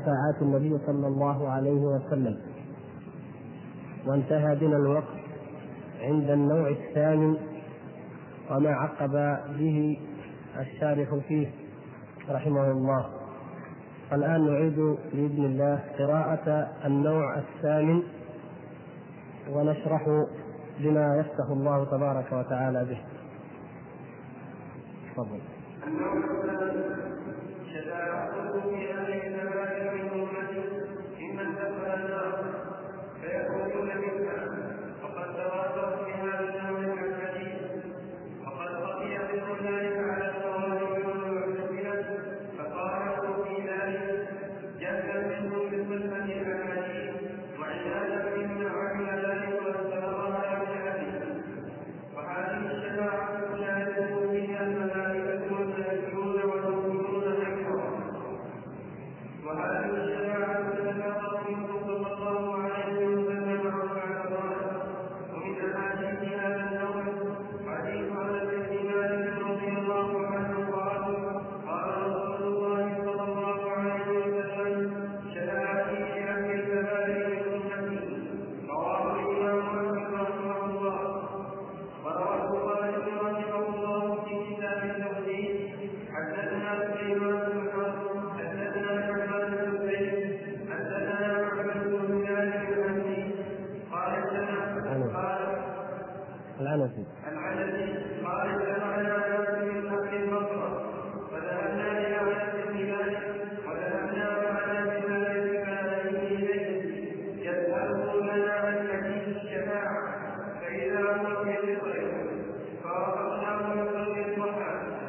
شفاعات النبي صلى الله عليه وسلم. وانتهى بنا الوقت عند النوع الثاني وما عقب به الشارح فيه رحمه الله. الآن نعيد بإذن الله قراءة النوع الثامن ونشرح بما يفتح الله تبارك وتعالى به. تفضل.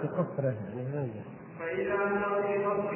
في قصره يعني هذا فإذا في قصره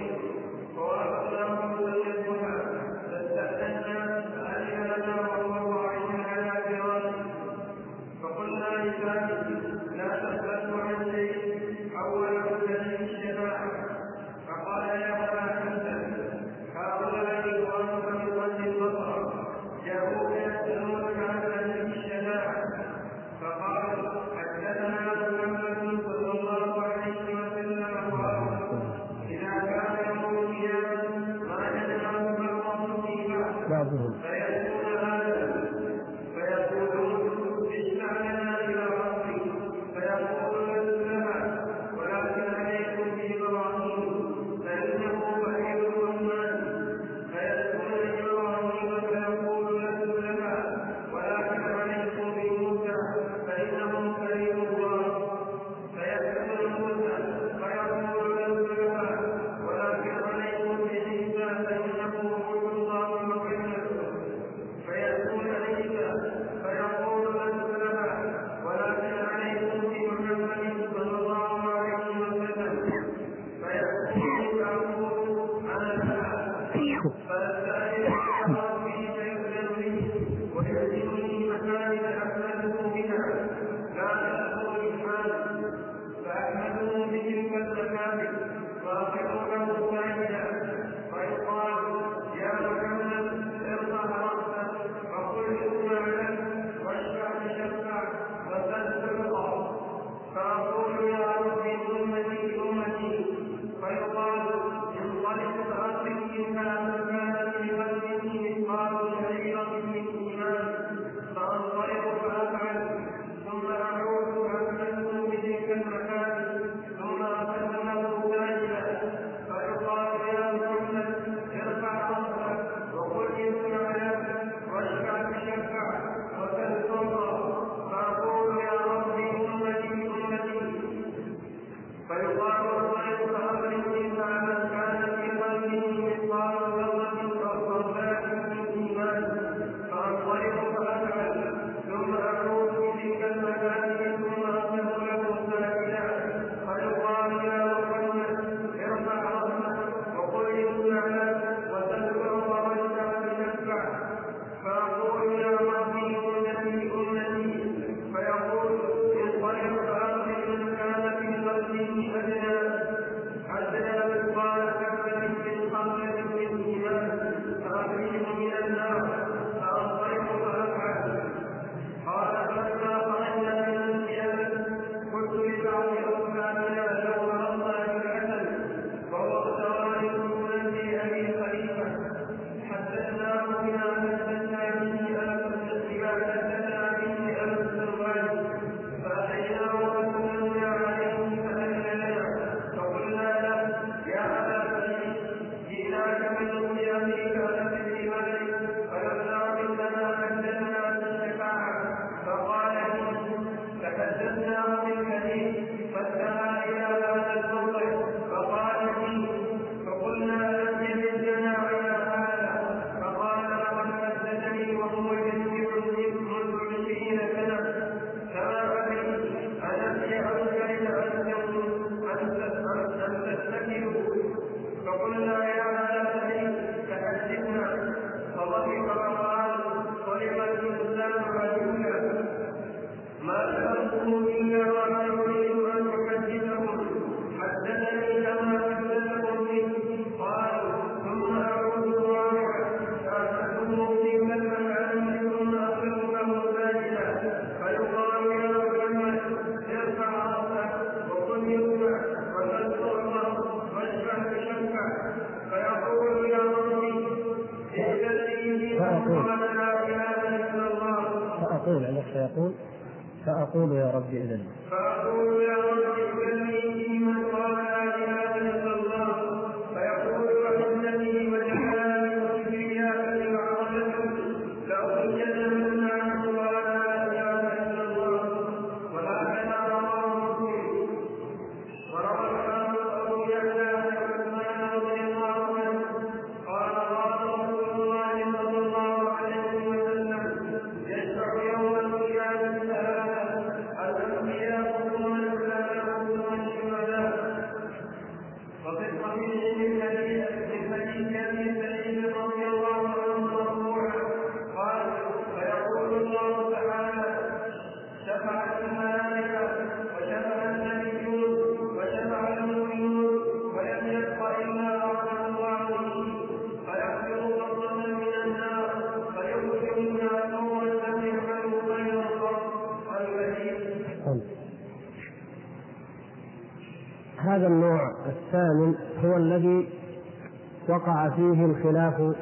فيه الخلاف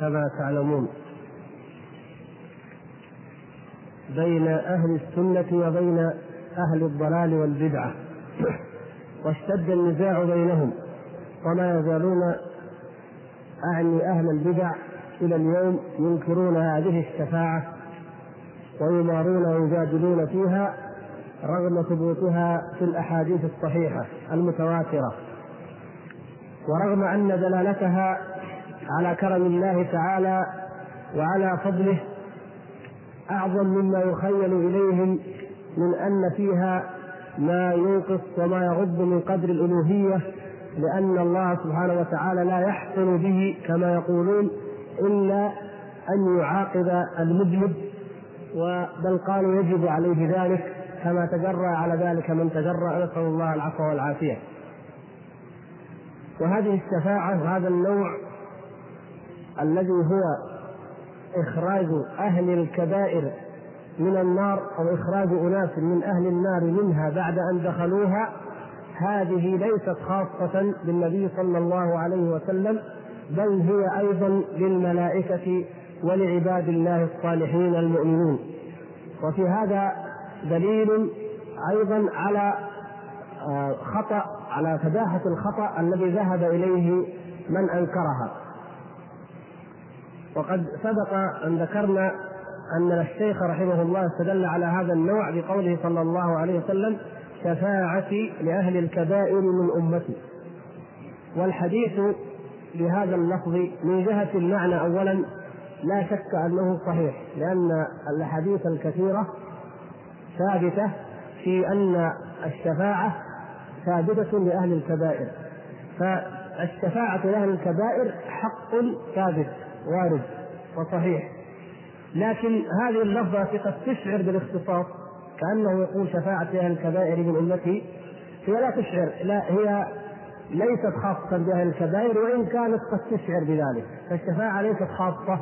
كما تعلمون. بين أهل السنة وبين أهل الضلال والبدعة. واشتد النزاع بينهم. وما يزالون أعني أهل البدع إلى اليوم ينكرون هذه الشفاعة ويمارون ويجادلون فيها رغم ثبوتها في الأحاديث الصحيحة المتواترة. ورغم أن دلالتها على كرم الله تعالى وعلى فضله أعظم مما يخيل إليهم من أن فيها ما ينقص وما يغض من قدر الألوهية لأن الله سبحانه وتعالى لا يحسن به كما يقولون إلا أن يعاقب المذنب بل قالوا يجب عليه ذلك كما تجرأ على ذلك من تجرأ نسأل الله العفو والعافية. وهذه الشفاعة هذا النوع الذي هو إخراج أهل الكبائر من النار أو إخراج أناس من أهل النار منها بعد أن دخلوها هذه ليست خاصة بالنبي صلى الله عليه وسلم بل هي أيضا للملائكة ولعباد الله الصالحين المؤمنين وفي هذا دليل أيضا على خطأ على فداحة الخطأ الذي ذهب إليه من أنكرها. وقد سبق أن ذكرنا أن الشيخ رحمه الله استدل على هذا النوع بقوله صلى الله عليه وسلم شفاعتي لأهل الكبائر من أمتي. والحديث بهذا اللفظ من جهة المعنى أولا لا شك أنه صحيح لأن الأحاديث الكثيرة ثابتة في أن الشفاعة ثابتة لأهل الكبائر. فالشفاعة لأهل الكبائر حق ثابت. وارد وصحيح. لكن هذه اللفظة قد تشعر بالاختصاص كأنه يقول شفاعة أهل الكبائر من أمتي هي لا تشعر لا هي ليست خاصة بأهل الكبائر وإن كانت قد تشعر بذلك. فالشفاعة ليست خاصة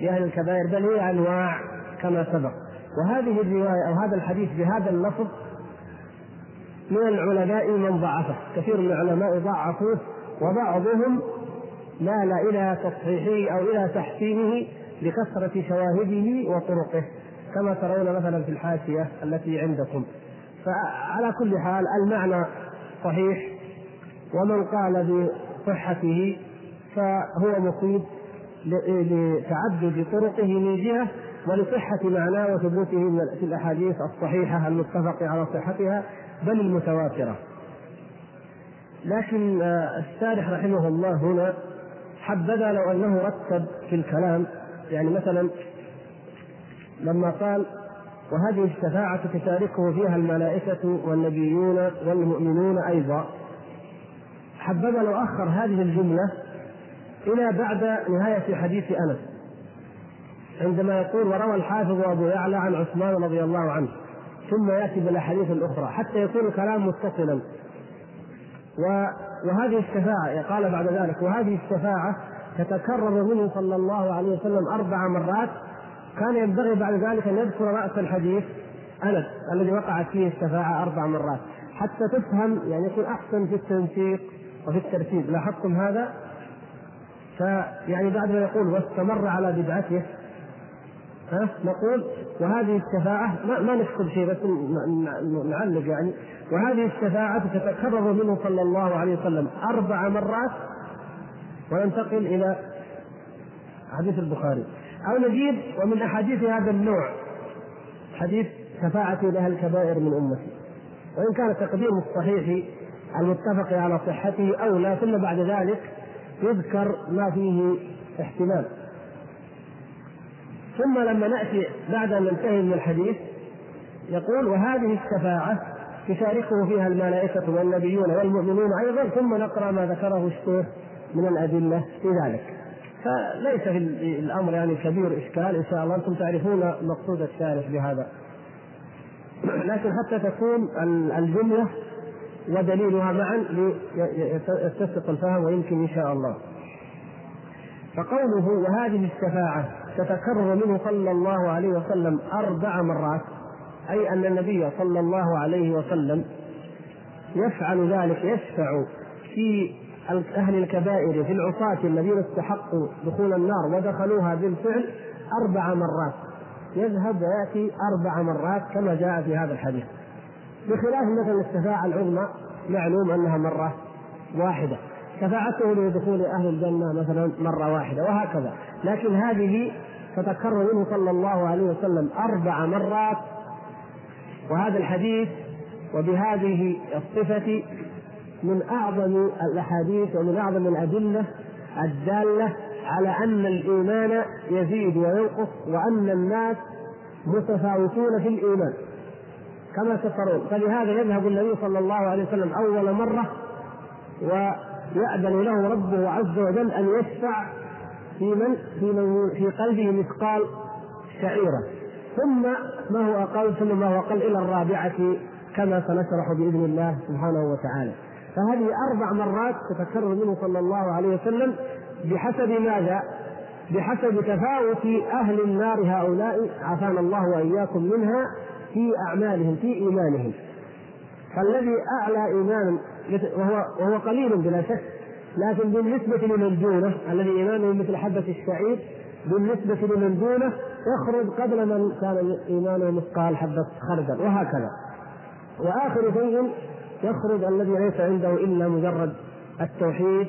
بأهل الكبائر بل هي أنواع كما سبق. وهذه الرواية أو هذا الحديث بهذا اللفظ من العلماء من ضعفه. كثير من العلماء ضعفوه وبعضهم مال إلى تصحيحه أو إلى تحسينه لكثرة شواهده وطرقه كما ترون مثلا في الحاشية التي عندكم. فعلى كل حال المعنى صحيح ومن قال بصحته فهو مصيب لتعدد طرقه من جهة ولصحة معناه وثبوته في الأحاديث الصحيحة المتفق على صحتها بل المتواترة. لكن الشارح رحمه الله هنا حبذا لو أنه رتب في الكلام. يعني مثلا لما قال وهذه الشفاعة تشاركه فيها الملائكة والنبيون والمؤمنون أيضا. حبذا لو أخر هذه الجملة إلى بعد نهاية حديث أنس. عندما يقول وروى الحافظ أبو يعلى عن عثمان رضي الله عنه. ثم يأتي بالأحاديث الأخرى حتى يكون الكلام متصلا. وهذه الشفاعة قال بعد ذلك وهذه الشفاعة تتكرر منه صلى الله عليه وسلم أربع مرات. كان ينبغي بعد ذلك أن يذكر رأس الحديث أنس الذي وقعت فيه الشفاعة أربع مرات حتى تفهم يعني يكون أحسن في التنسيق وفي الترتيب. لاحظتم هذا؟ فيعني بعد ما يقول واستمر على بدعته ها نقول وهذه الشفاعة ما, ما نكتب شيء بس نعلق يعني. وهذه الشفاعة تتكرر منه صلى الله عليه وسلم أربع مرات وننتقل إلى حديث البخاري. أو نجيب ومن أحاديث هذا النوع حديث شفاعة لها الكبائر من أمتي. وإن كان تقديم الصحيح المتفق على صحته أولى ثم بعد ذلك يذكر ما فيه احتمال. ثم لما نأتي بعد أن ننتهي من الحديث يقول وهذه الشفاعة يشاركه فيها الملائكة والنبيون والمؤمنون أيضا ثم نقرأ ما ذكره الشيخ من الأدلة في ذلك. فليس في الأمر يعني كبير إشكال إن شاء الله أنتم تعرفون مقصود الشارح بهذا. لكن حتى تكون الجملة ودليلها معا ليتسق الفهم ويمكن إن شاء الله. فقوله وهذه الشفاعة تتكرر منه صلى الله عليه وسلم أربع مرات. أي أن النبي صلى الله عليه وسلم يفعل ذلك يشفع في أهل الكبائر في العصاة الذين استحقوا دخول النار ودخلوها بالفعل أربع مرات. يذهب ويأتي أربع مرات كما جاء في هذا الحديث. بخلاف مثلا الشفاعة العظمى معلوم أنها مرة واحدة. شفاعته لدخول أهل الجنة مثلا مرة واحدة وهكذا. لكن هذه تتكرر منه صلى الله عليه وسلم أربع مرات وهذا الحديث وبهذه الصفة من أعظم الأحاديث ومن أعظم الأدلة الدالة على أن الإيمان يزيد وينقص وأن الناس متفاوتون في الإيمان. كما تفرون. فلهذا يذهب النبي صلى الله عليه وسلم أول مرة ويأذن له ربه عز وجل أن يشفع في من؟ في من؟ في قلبه مثقال شعيرة. ثم ما هو أقل ثم ما هو أقل إلى الرابعة كما سنشرح بإذن الله سبحانه وتعالى فهذه أربع مرات تتكرر منه صلى الله عليه وسلم بحسب ماذا؟ بحسب تفاوت أهل النار هؤلاء عافانا الله وإياكم منها في أعمالهم في إيمانهم فالذي أعلى إيمانا وهو وهو قليل بلا شك لكن بالنسبة لمن دونه الذي إيمانه مثل حبة الشعير بالنسبة لمن دونه يخرج قبل من كان إيمانه مثقال حبة خردل وهكذا. وآخر شيء يخرج الذي ليس عنده إلا مجرد التوحيد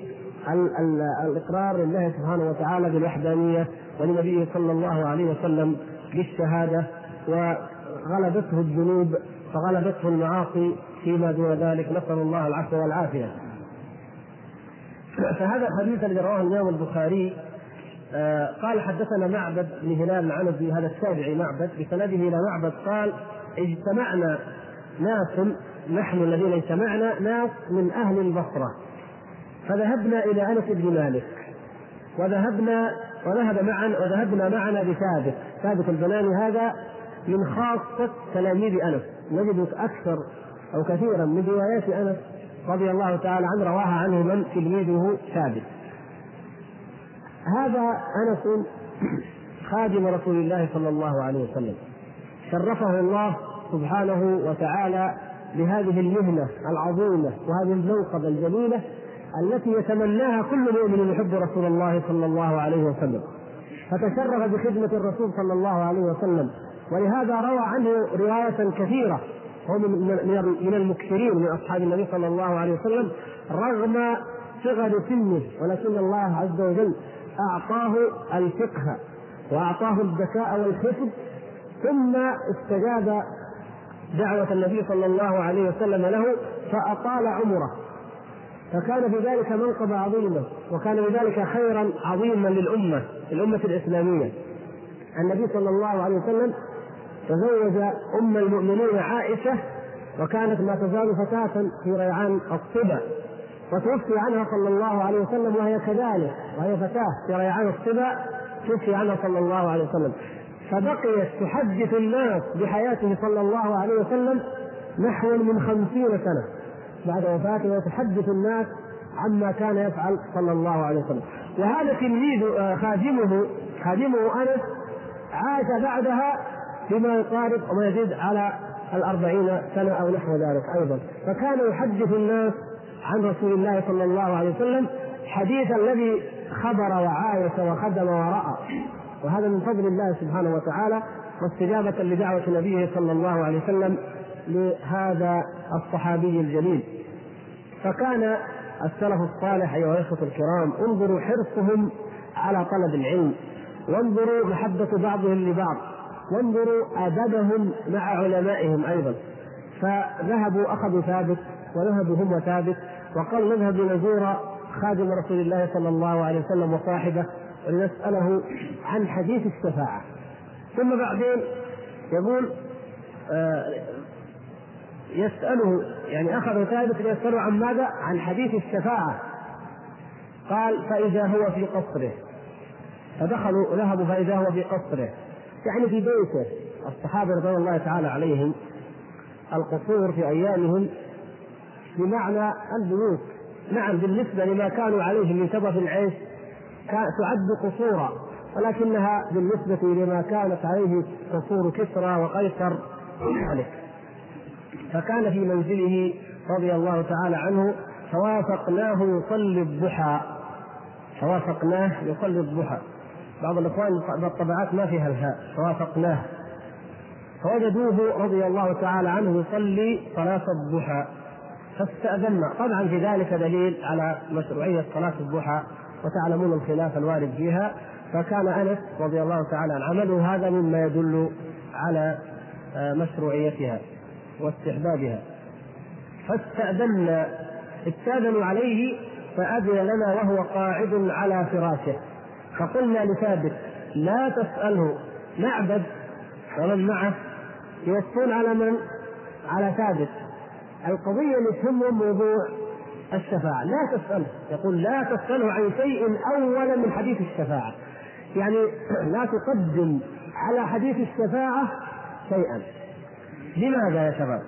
الإقرار لله سبحانه وتعالى بالوحدانية ولنبيه صلى الله عليه وسلم بالشهادة وغلبته الذنوب فغلبته المعاصي فيما دون ذلك. نسأل الله العفو والعافية. فهذا الحديث الذي رواه الإمام البخاري قال حدثنا معبد بن هلال العنزي هذا التابعي معبد بسنده إلى معبد قال اجتمعنا ناس نحن الذين اجتمعنا ناس من أهل البصرة فذهبنا إلى أنس بن مالك وذهبنا وذهب معا وذهبنا معنا بثابت ثابت البناني هذا من خاصة تلاميذ أنس. نجد أكثر أو كثيرا من روايات أنس رضي الله تعالى عنه رواها عنه من تلميذه ثابت. هذا أنس خادم رسول الله صلى الله عليه وسلم. شرفه الله سبحانه وتعالى بهذه المهنة العظيمة وهذه المنقبه الجليلة التي يتمناها كل مؤمن يحب رسول الله صلى الله عليه وسلم. فتشرف بخدمة الرسول صلى الله عليه وسلم. ولهذا روى عنه رواية كثيرة. هو من المكثرين من أصحاب النبي صلى الله عليه وسلم رغم صغر سنه ولكن الله عز وجل أعطاه الفقه وأعطاه الذكاء والحفظ ثم استجاب دعوة النبي صلى الله عليه وسلم له فأطال عمره. فكان في ذلك منقبة عظيمة وكان في ذلك خيرا عظيما للأمة الأمة الإسلامية. النبي صلى الله عليه وسلم تزوج أم المؤمنين عائشة وكانت ما تزال فتاة في ريعان الصبا. وتوفي عنها صلى الله عليه وسلم وهي كذلك وهي فتاة في ريعان الصبا توفي عنها صلى الله عليه وسلم. فبقيت تحدث الناس بحياته صلى الله عليه وسلم نحو من خمسين سنة. بعد وفاته وتحدث الناس عما كان يفعل صلى الله عليه وسلم. وهذا تلميذ آه، خادمه خادمه أنس عاش بعدها بما يقارب وما يزيد على الأربعين سنة أو نحو ذلك أيضا. فكان يحدث الناس عن رسول الله صلى الله عليه وسلم حديث الذي خبر وعايش وخدم ورأى. وهذا من فضل الله سبحانه وتعالى واستجابة لدعوة نبيه صلى الله عليه وسلم لهذا الصحابي الجليل. فكان السلف الصالح أيها الإخوة الكرام انظروا حرصهم على طلب العلم. وانظروا محبة بعضهم لبعض. وانظروا أدبهم مع علمائهم أيضا. فذهبوا أخذوا ثابت وذهبوا هم وثابت وقالوا نذهب لنزور خادم رسول الله صلى الله عليه وسلم وصاحبه ولنسأله عن حديث الشفاعة. ثم بعدين يقول آه يسأله يعني أخذ ثابت يسأله عن ماذا؟ عن حديث الشفاعة. قال فإذا هو في قصره. فدخلوا ذهبوا فإذا هو في قصره. يعني في بيته. الصحابة رضي الله تعالى عليهم القصور في أيامهم بمعنى البيوت. نعم بالنسبة لما كانوا عليه من شبف العيش تعد قصورا ولكنها بالنسبة لما كانت عليه قصور كسرى وقيصر. ذلك. فكان في منزله رضي الله تعالى عنه فوافقناه يصلي الضحى. فوافقناه يصلي الضحى. بعض الإخوان الطبعات ما فيها الهاء فوافقناه. فوجدوه رضي الله تعالى عنه يصلي صلاة الضحى. فاستأذنا طبعا في ذلك دليل على مشروعية صلاة الضحى وتعلمون الخلاف الوارد فيها. فكان أنس رضي الله تعالى عن عمله هذا مما يدل على آه، مشروعيتها واستحبابها. فاستأذنا استأذنوا عليه فأذن لنا وهو قاعد على فراشه. فقلنا لثابت لا تسأله معبد ومن معه يوصون على من؟ على ثابت. القضية اللي تهمهم موضوع الشفاعة. لا تسأله. يقول لا تسأله عن شيء أولا من حديث الشفاعة. يعني لا تقدم على حديث الشفاعة شيئا. لماذا يا شباب؟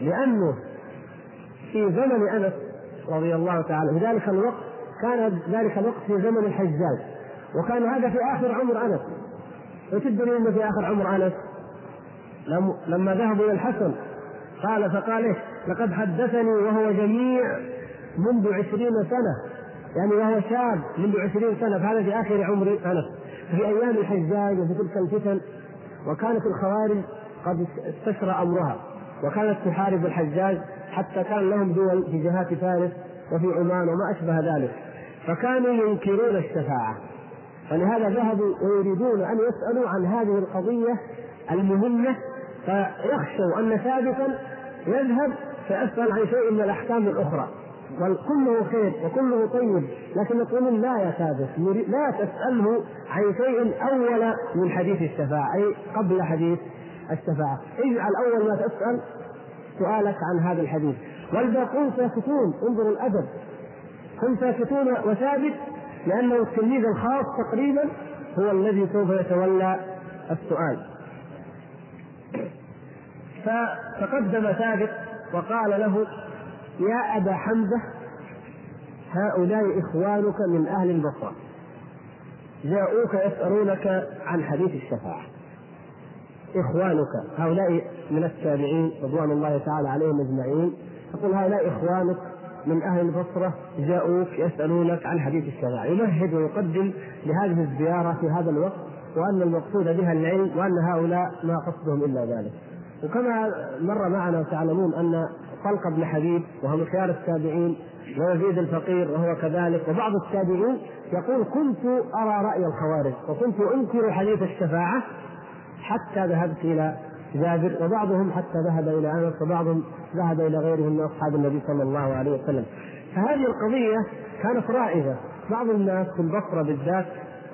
لأنه في زمن أنس رضي الله تعالى في ذلك الوقت كان ذلك الوقت في زمن الحجاج وكان هذا في آخر عمر أنس. وش الدليل في آخر عمر أنس؟ لما ذهبوا إلى الحسن قال فقال إيه؟ لقد حدثني وهو جميع منذ عشرين سنة يعني وهو شاب منذ عشرين سنة فهذا في آخر عمر أنس. في أيام الحجاج وفي تلك الفتن وكانت الخوارج قد استشرى أمرها وكانت تحارب الحجاج حتى كان لهم دول في جهات فارس وفي عمان وما أشبه ذلك. فكانوا ينكرون الشفاعة. فلهذا ذهبوا ويريدون أن يسألوا عن هذه القضية المهمة فيخشوا أن ثابتا يذهب فيسال عن شيء من الأحكام الأخرى. وكله خير وكله طيب لكن يقولون لا يا ثابت لا تسأله عن شيء أول من حديث الشفاعة أي قبل حديث الشفاعة. اجعل أول ما تسأل سؤالك عن هذا الحديث. والباقون ساكتون انظروا الأدب. هم ساكتون وثابت لأنه التلميذ الخاص تقريبا هو الذي سوف يتولى السؤال. فتقدم ثابت وقال له يا أبا حمزة هؤلاء إخوانك من أهل البصرة. جاءوك يسألونك عن حديث الشفاعة. إخوانك هؤلاء من التابعين رضوان الله تعالى عليهم أجمعين. يقول هؤلاء إخوانك من أهل البصرة جاءوك يسألونك عن حديث الشفاعة. يمهد ويقدم لهذه الزيارة في هذا الوقت وأن المقصود بها العلم وأن هؤلاء ما قصدهم إلا ذلك. وكما مر معنا وتعلمون أن طلق بن حبيب وهو من خيار التابعين ويزيد الفقير وهو كذلك وبعض التابعين يقول كنت أرى رأي الخوارج وكنت أنكر حديث الشفاعة حتى ذهبت إلى جابر وبعضهم حتى ذهب إلى أنس وبعضهم ذهب إلى غيرهم من أصحاب النبي صلى الله عليه وسلم. فهذه القضية كانت رائدة. بعض الناس في البصرة بالذات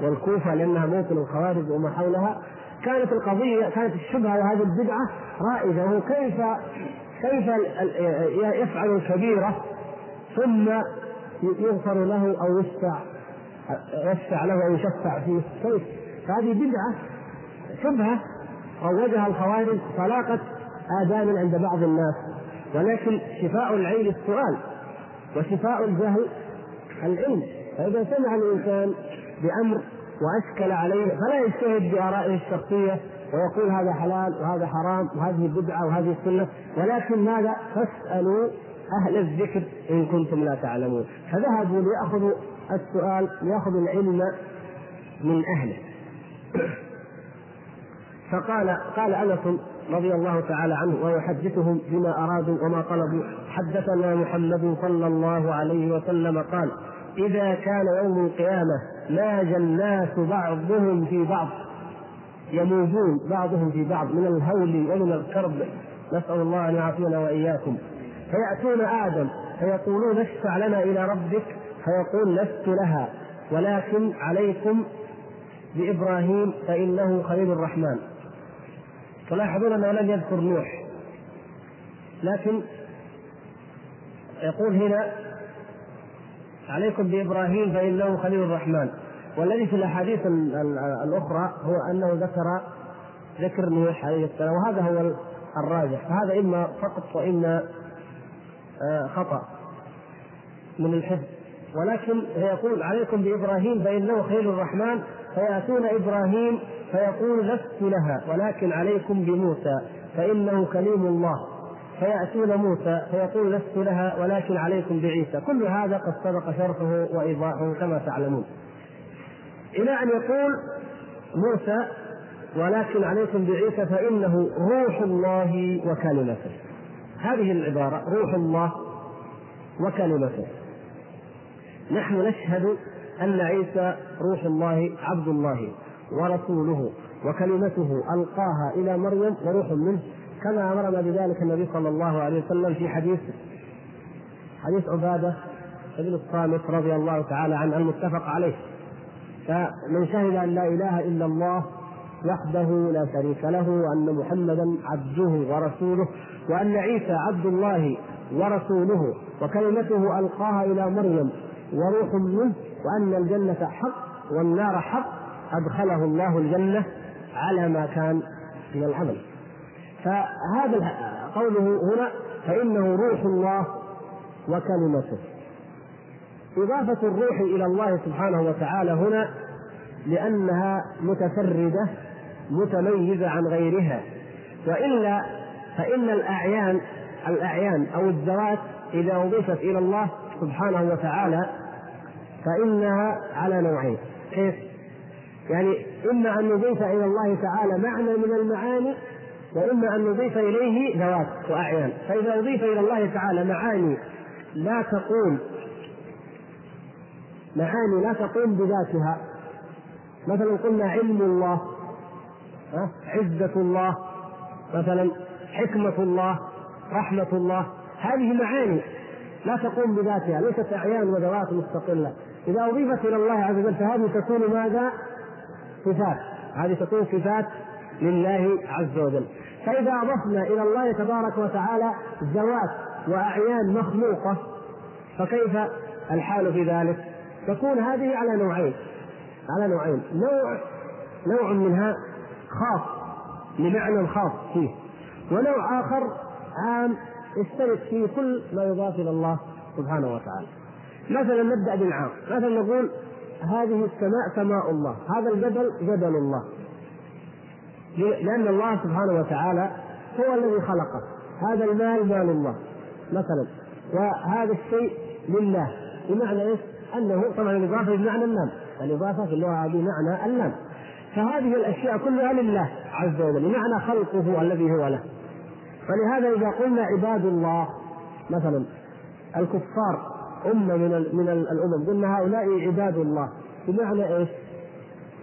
والكوفة لأنها موطن الخوارج وما حولها كانت القضية كانت الشبهة وهذه البدعة رائدة. وهو كيف كيف يفعل الكبيرة ثم يغفر له أو يشفع يشفع له أو يشفع فيه. كيف؟ فهذه بدعة شبهة روجها الخوارج طلاقه آذان عند بعض الناس. ولكن شفاء العين السؤال وشفاء الجهل العلم. فإذا سمع الإنسان بأمر وأشكل عليه فلا يجتهد بآرائه الشخصية ويقول هذا حلال وهذا حرام وهذه بدعة وهذه سنة ولكن ماذا؟ فاسألوا أهل الذكر إن كنتم لا تعلمون. فذهبوا ليأخذوا السؤال ليأخذوا العلم من أهله. فقال قال أنس رضي الله تعالى عنه ويحدثهم بما أرادوا وما طلبوا. حدثنا محمد صلى الله عليه وسلم قال إذا كان يوم القيامة لاج الناس بعضهم في بعض. يموجون بعضهم في بعض من الهول ومن الكرب. نسأل الله أن يعافينا وإياكم. فيأتون آدم فيقولون اشفع لنا إلى ربك. فيقول لست لها ولكن عليكم بإبراهيم فإنه خليل الرحمن. تلاحظون أنه لم يذكر نوح لكن يقول هنا عليكم بإبراهيم فإنه خليل الرحمن. والذي في الأحاديث الأخرى هو أنه ذكر ذكر نوح عليه السلام وهذا هو الراجح. فهذا إما فقط وإما آه، خطأ من الحفظ. ولكن يقول عليكم بإبراهيم فإنه خليل الرحمن فيأتون إبراهيم فيقول لست لها ولكن عليكم بموسى فإنه كليم الله. فيأتون موسى فيقول لست لها ولكن عليكم بعيسى. كل هذا قد سبق شرحه وإيضاحه كما تعلمون. إلى أن يقول موسى ولكن عليكم بعيسى فإنه روح الله وكلمته. هذه العبارة روح الله وكلمته. نحن نشهد أن عيسى روح الله عبد الله ورسوله وكلمته ألقاها إلى مريم وروح منه. كما امرنا بذلك النبي صلى الله عليه وسلم في حديث حديث عبادة بن الصامت رضي الله تعالى عنه المتفق عليه. فمن شهد أن لا إله إلا الله وحده لا شريك له وأن محمدا عبده ورسوله وأن عيسى عبد الله ورسوله وكلمته ألقاها إلى مريم وروح منه وأن الجنة حق والنار حق أدخله الله الجنة على ما كان من العمل. فهذا قوله هنا فإنه روح الله وكلمته. إضافة الروح إلى الله سبحانه وتعالى هنا لأنها متفردة متميزة عن غيرها. وإلا فإن الأعيان الأعيان أو الذوات إذا أضيفت إلى الله سبحانه وتعالى فإنها على نوعين. كيف؟ يعني إما أن نضيف إلى الله تعالى معنى من المعاني وإما أن نضيف إليه ذوات وأعيان. فإذا أضيف إلى الله تعالى معاني لا تقوم معاني لا تقوم بذاتها. مثلا قلنا علم الله عزة الله مثلا حكمة الله رحمة الله. هذه معاني لا تقوم بذاتها ليست أعيان وذوات مستقلة. إذا أضيفت إلى الله عز وجل فهذه تكون ماذا؟ صفات. هذه تكون صفات لله عز وجل. فإذا أضفنا إلى الله تبارك وتعالى ذوات وأعيان مخلوقة فكيف الحال في ذلك؟ تكون هذه على نوعين على نوعين. نوع نوع منها خاص لمعنى خاص فيه. ونوع آخر عام يشترك فيه كل ما يضاف إلى الله سبحانه وتعالى. مثلا نبدأ بالعام. مثلا نقول هذه السماء سماء الله هذا الجبل جبل الله. لأن الله سبحانه وتعالى هو الذي خلقه. هذا المال مال الله مثلا. وهذا الشيء لله بمعنى إيش؟ أنه طبعا الإضافة بمعنى اللام الإضافة في اللغة بمعنى اللام فهذه الأشياء كلها لله عز وجل بمعنى خلقه الذي هو له. فلهذا إذا قلنا عباد الله مثلا الكفار أمة من من الأمم قلنا هؤلاء عباد الله بمعنى إيش؟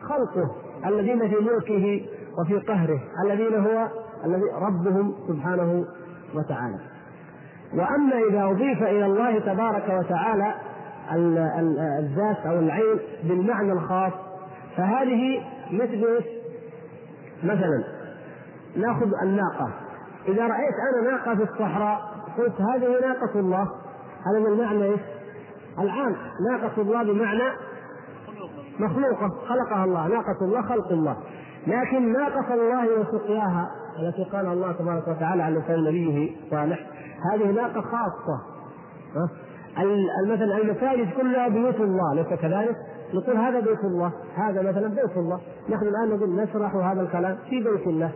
خلقه. الذين في ملكه وفي قهره الذين هو الذي ربهم سبحانه وتعالى. وأما إذا أضيف إلى الله تبارك وتعالى الذات أو العين بالمعنى الخاص فهذه مثل مثلا نأخذ الناقة. إذا رأيت أنا ناقة في الصحراء قلت هذه ناقة الله. هذا من معنى إيش؟ العام ناقة الله بمعنى مخلوقة خلقها الله. ناقة الله خلق الله. لكن ناقه الله وسقياها التي قال الله تبارك وتعالى عن لسان نبيه صالح. هذه ناقة خاصة. مثلا المساجد كلها بيوت الله ليس كذلك؟ نقول هذا بيت الله هذا مثلا بيت الله. نحن الآن نقول نشرح هذا الكلام في بيت الله.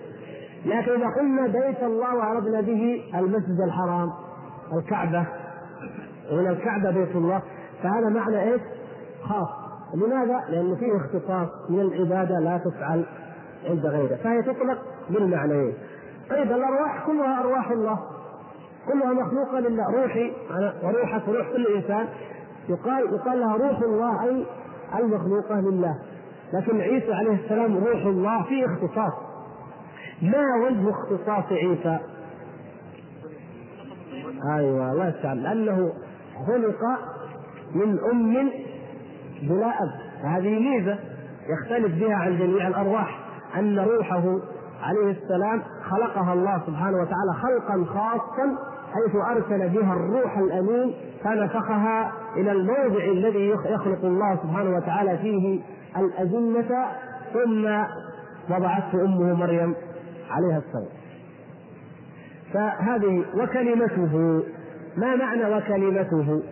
لكن إذا قلنا بيت الله وعرضنا به المسجد الحرام الكعبة ومن الكعبة بيت الله فهذا معنى إيش؟ خاص. لماذا؟ لأن فيه اختصاص من العبادة لا تفعل. عند غيره فهي تطلق بالمعنيين طيب الأرواح كلها أرواح الله. كلها مخلوقة لله روحي وروحك وروح كل إنسان. يقال يقال لها روح الله أي المخلوقة لله. لكن عيسى عليه السلام روح الله فيه اختصاص. ما وجه اختصاص عيسى؟ أيوه الله يستعان. لأنه خلق من أم بلا أب. هذه ميزة يختلف بها عن جميع الأرواح. أن روحه عليه السلام خلقها الله سبحانه وتعالى خلقا خاصا حيث أرسل بها الروح الأمين فنفخها إلى الموضع الذي يخلق الله سبحانه وتعالى فيه الاجنه ثم وضعته أمه مريم عليها السلام. فهذه وكلمته ما معنى وكلمته؟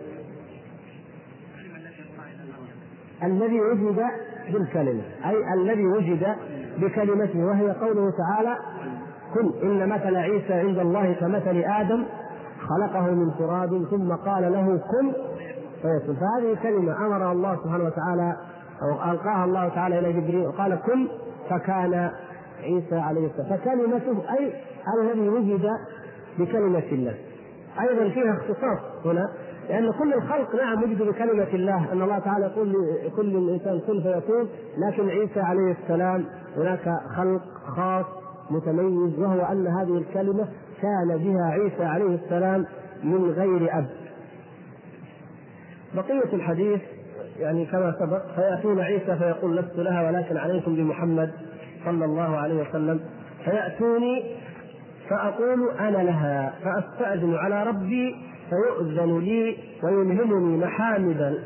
الذي وجد بالكلمة أي الذي وجد بكلمته وهي قوله تعالى كن إن مثل عيسى عند الله كمثل آدم خلقه من تراب ثم قال له كن فيكون فهذه كلمة أمر الله سبحانه وتعالى أو ألقاها الله تعالى إلى جبريل وقال كن فكان عيسى عليه السلام. فكلمته أي الذي وجد بكلمة الله. أيضا فيها اختصاص هنا. لأن كل الخلق نعم وجد بكلمة الله أن الله تعالى يقول لكل الإنسان كن فيكون لكن عيسى عليه السلام هناك خلق خاص متميز وهو أن هذه الكلمة كان بها عيسى عليه السلام من غير أب. بقية الحديث يعني كما سبق فيأتون عيسى فيقول لست لها ولكن عليكم بمحمد صلى الله عليه وسلم فيأتوني فأقول أنا لها فأستأذن على ربي فيؤذن لي ويلهمني محامد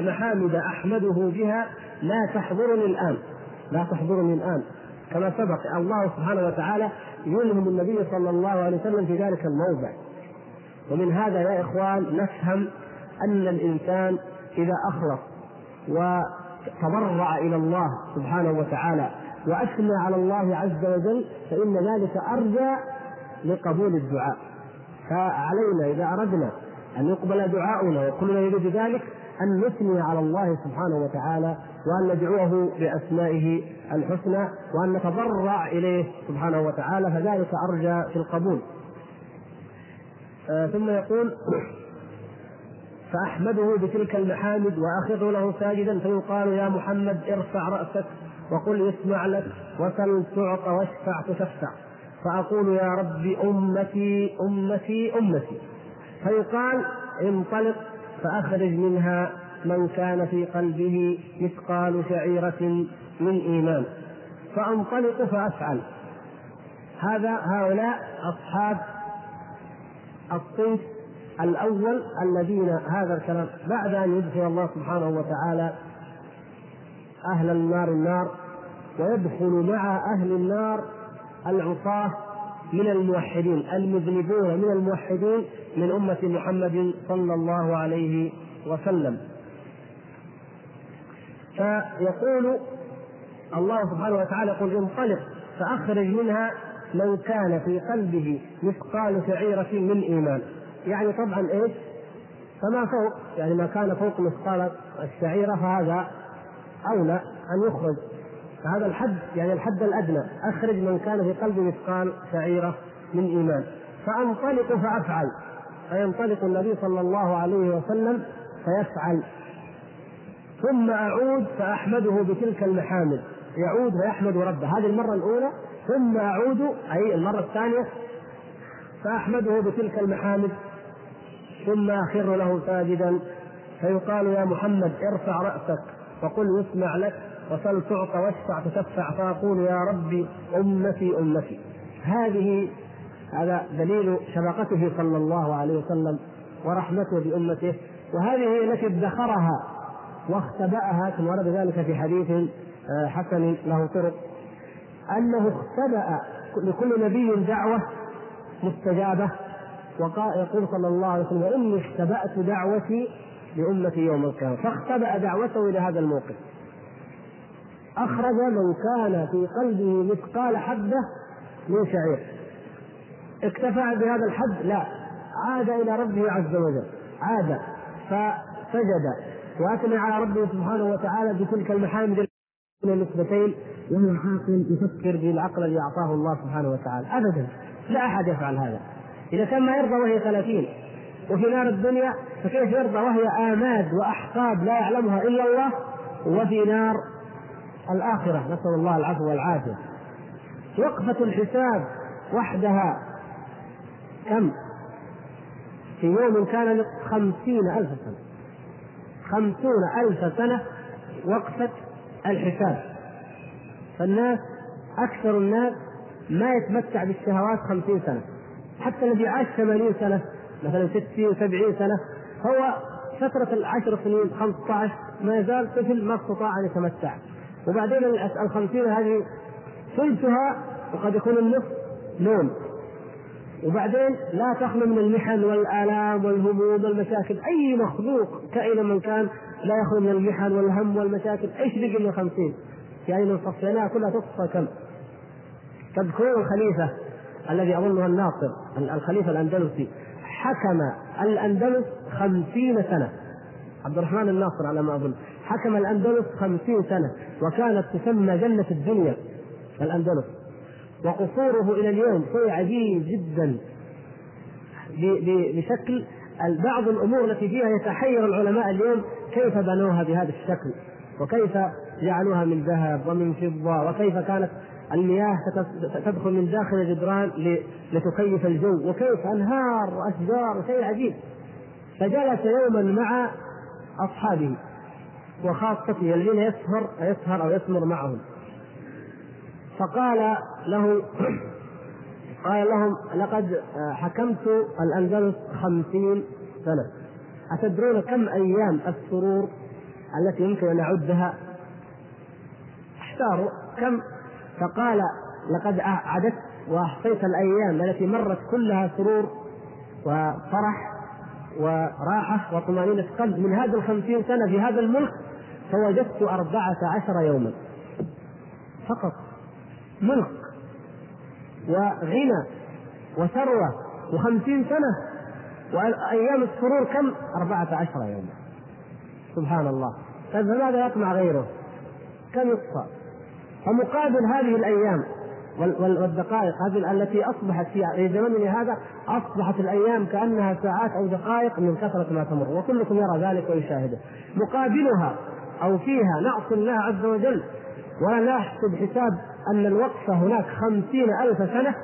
محامد أحمده بها لا تحضرني الآن. لا تحضرني الآن. كما سبق الله سبحانه وتعالى يلهم النبي صلى الله عليه وسلم في ذلك الموضع. ومن هذا يا إخوان نفهم أن الإنسان إذا أخلص وتضرع إلى الله سبحانه وتعالى وأثنى على الله عز وجل فإن ذلك أرجى لقبول الدعاء. فعلينا إذا أردنا أن يقبل دعاؤنا وكلنا يريد ذلك أن نثني على الله سبحانه وتعالى وأن ندعوه بأسمائه الحسنى وأن نتضرع إليه سبحانه وتعالى فذلك أرجى في القبول. آه ثم يقول فأحمده بتلك المحامد واخر له ساجدا فيقال يا محمد ارفع رأسك وقل يسمع لك وسل تعط واشفع تشفع. فأقول يا رب أمتي أمتي أمتي. فيقال انطلق فأخرج منها من كان في قلبه مثقال شعيرة من إيمان. فأنطلق فأفعل. هذا هؤلاء أصحاب الصنف الأول الذين هذا الكلام بعد أن يدخل الله سبحانه وتعالى أهل النار النار ويدخل مع أهل النار العصاة من الموحدين المذنبون من الموحدين من أمة محمد صلى الله عليه وسلم. فيقول الله سبحانه وتعالى يقول انطلق فأخرج منها من كان في قلبه مثقال شعيرة من إيمان. يعني طبعا إيش؟ فما فوق يعني ما كان فوق مثقال الشعيرة فهذا أولى أن يخرج. فهذا الحد يعني الحد الأدنى أخرج من كان في قلبه مثقال شعيرة من إيمان. فأنطلق فأفعل. فينطلق النبي صلى الله عليه وسلم فيفعل. ثم أعود فأحمده بتلك المحامد يعود ويحمد ربه. هذه المرة الأولى ثم أعود أي المرة الثانية فأحمده بتلك المحامد ثم أخر له ساجدا. فيقال يا محمد ارفع رأسك وقل يسمع لك. وسل تعطى واشفع تشفع فأقول يا ربي أمتي أمتي. هذه هذا دليل شفقته صلى الله عليه وسلم ورحمته بامته وهذه هي التي ادخرها واختبأها كما ورد ذلك في حديث آه، حسن له طرق أنه اختبأ لكل نبي دعوة مستجابة وقال يقول صلى الله عليه وسلم إني اختبأت دعوتي لأمتي يوم القيامة. فاختبأ دعوته إلى هذا الموقف. أخرج من كان في قلبه مثقال حبة من شعير. اكتفى بهذا الحد لا. عاد إلى ربه عز وجل. عاد. فسجد. واثنى على ربه سبحانه وتعالى بتلك المحامد النسبتين وهو عاقل يفكر بالعقل الذي أعطاه الله سبحانه وتعالى. ابدا. لا أحد يفعل هذا. إذا كان ما يرضى وهي ثلاثين وفي نار الدنيا فكيف يرضى وهي آماد وأحقاد لا يعلمها إلا الله؟ وفي نار الآخرة نسأل الله العفو والعافية. وقفة الحساب وحدها كم؟ في يوم كان خمسين ألف سنة. خمسون ألف سنة وقفة الحساب. فالناس أكثر الناس ما يتمتع بالشهوات خمسين سنة. حتى الذي عاش ثمانين سنة مثلا 60 70 سنة هو فترة العشر سنين 15 ما يزال طفل ما استطاع أن يتمتع. وبعدين الخمسين هذه ثلثها وقد يكون النصف نوم. وبعدين لا تخلو من المحن والآلام والهموم والمشاكل. أي مخلوق كائنا من كان لا يخلو من المحن والهم والمشاكل. إيش بقي من خمسين يعني لو صفيناها كلها تصفى كم؟ تذكرون الخليفة الذي أظنه الناصر الخليفة الأندلسي. حكم الأندلس خمسين سنة. عبد الرحمن الناصر على ما أظن. حكم الأندلس خمسين سنة وكانت تسمى جنة الدنيا الأندلس. وقصوره إلى اليوم شيء عجيب جدا. بشكل بعض الأمور التي فيها يتحير العلماء اليوم كيف بنوها بهذا الشكل وكيف جعلوها من ذهب ومن فضة وكيف كانت المياه تدخل من داخل الجدران لتكيف الجو وكيف أنهار وأشجار شيء عجيب. فجلس يوما مع أصحابه. وخاصته الذين يسهر يسهر أو يسمر معهم. فقال له قال لهم لقد حكمت الأندلس خمسين سنة. أتدرون كم أيام السرور التي يمكن أن اعدها احتاروا كم. فقال لقد عددت واحصيت الأيام التي مرت كلها سرور وفرح وراحة وطمأنينة قلب من هذه الخمسين سنة في هذا الملك. فوجدت أربعة عشر يوما. فقط ملك وغنى وثروة وخمسين سنة وأيام السرور كم؟ أربعة عشر يوما. سبحان الله. طيب فماذا يطمع غيره؟ كم يقصى فمقابل هذه الأيام والدقائق هذه التي أصبحت في زمننا هذا أصبحت الأيام كأنها ساعات أو دقائق من كثرة ما تمر وكلكم يرى ذلك ويشاهده. مقابلها أو فيها نعصي الله عز وجل ولا نحسب حساب أن الوقفه هناك خمسين ألف سنة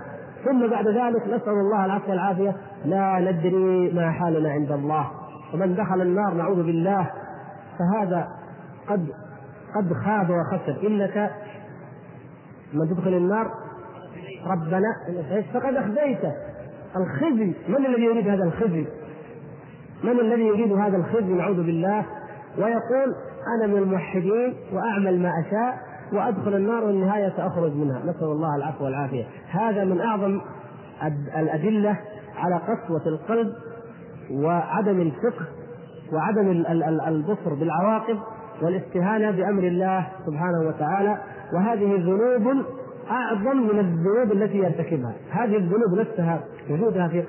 ثم بعد ذلك نسأل الله العفو والعافية لا ندري ما حالنا عند الله. ومن دخل النار نعوذ بالله فهذا قد قد خاب وخسر. إنك من تدخل النار ربنا فقد اخزيته الخزي من الذي يريد هذا الخزي؟ من الذي يريد هذا الخزي؟ نعوذ بالله. ويقول أنا من الموحدين وأعمل ما أشاء وأدخل النار والنهاية ساخرج منها. نسأل الله العفو والعافية. هذا من أعظم الأدلة على قسوة القلب وعدم الفقه وعدم البصر بالعواقب والاستهانة بأمر الله سبحانه وتعالى. وهذه ذنوب أعظم من الذنوب التي يرتكبها، هذه الذنوب نفسها وجودها في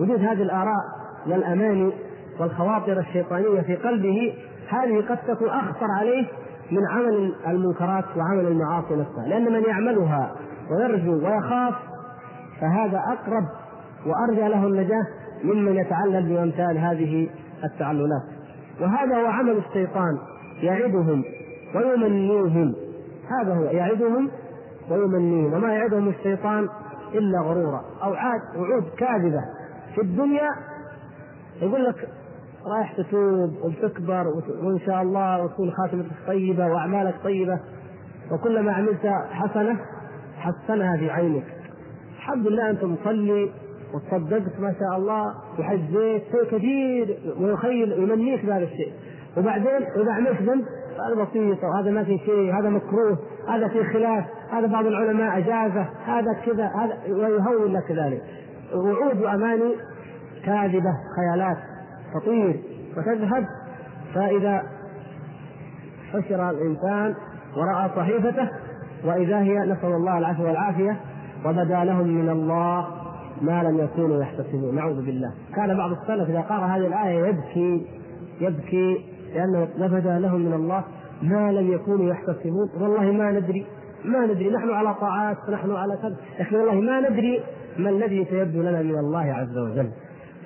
وجود هذه الآراء والأماني والخواطر الشيطانية في قلبه هذه قد تكون أخطر عليه من عمل المنكرات وعمل المعاصي نفسها، لأن من يعملها ويرجو ويخاف فهذا أقرب وأرجى له النجاة ممن يتعلل بأمثال هذه التعللات. وهذا هو عمل الشيطان يعدهم ويمنيهم. هذا هو يعدهم ويمنيهم. وما يعدهم الشيطان إلا غرورا. أو عاد وعود كاذبة. في الدنيا يقول لك رايح تتوب وتكبر وإن شاء الله وتكون خاتمتك طيبة وأعمالك طيبة. وكلما عملت حسنة حسنها في عينك. الحمد لله أنت مصلي وتصدقت ما شاء الله وحجيت شيء كثير ويخيل يمنيك بهذا الشيء. وبعدين إذا عملت ذنب هذا بسيط وهذا ما في شيء هذا مكروه هذا في خلاف هذا بعض العلماء أجازة هذا كذا هذا ويهون لك ذلك. وعود وأماني كاذبة خيالات. تطير وتذهب فإذا حشر الإنسان ورأى صحيفته وإذا هي نسأل الله العفو والعافية وبدا لهم من الله ما لم يكونوا يحتسبون. نعوذ بالله. كان بعض السلف إذا قرأ هذه الآية يبكي يبكي لأنه وبدا لهم من الله ما لم يكونوا يحتسبون. والله ما ندري ما ندري. نحن على طاعات نحن على كذا لكن والله ما ندري ما الذي سيبدو لنا من الله عز وجل.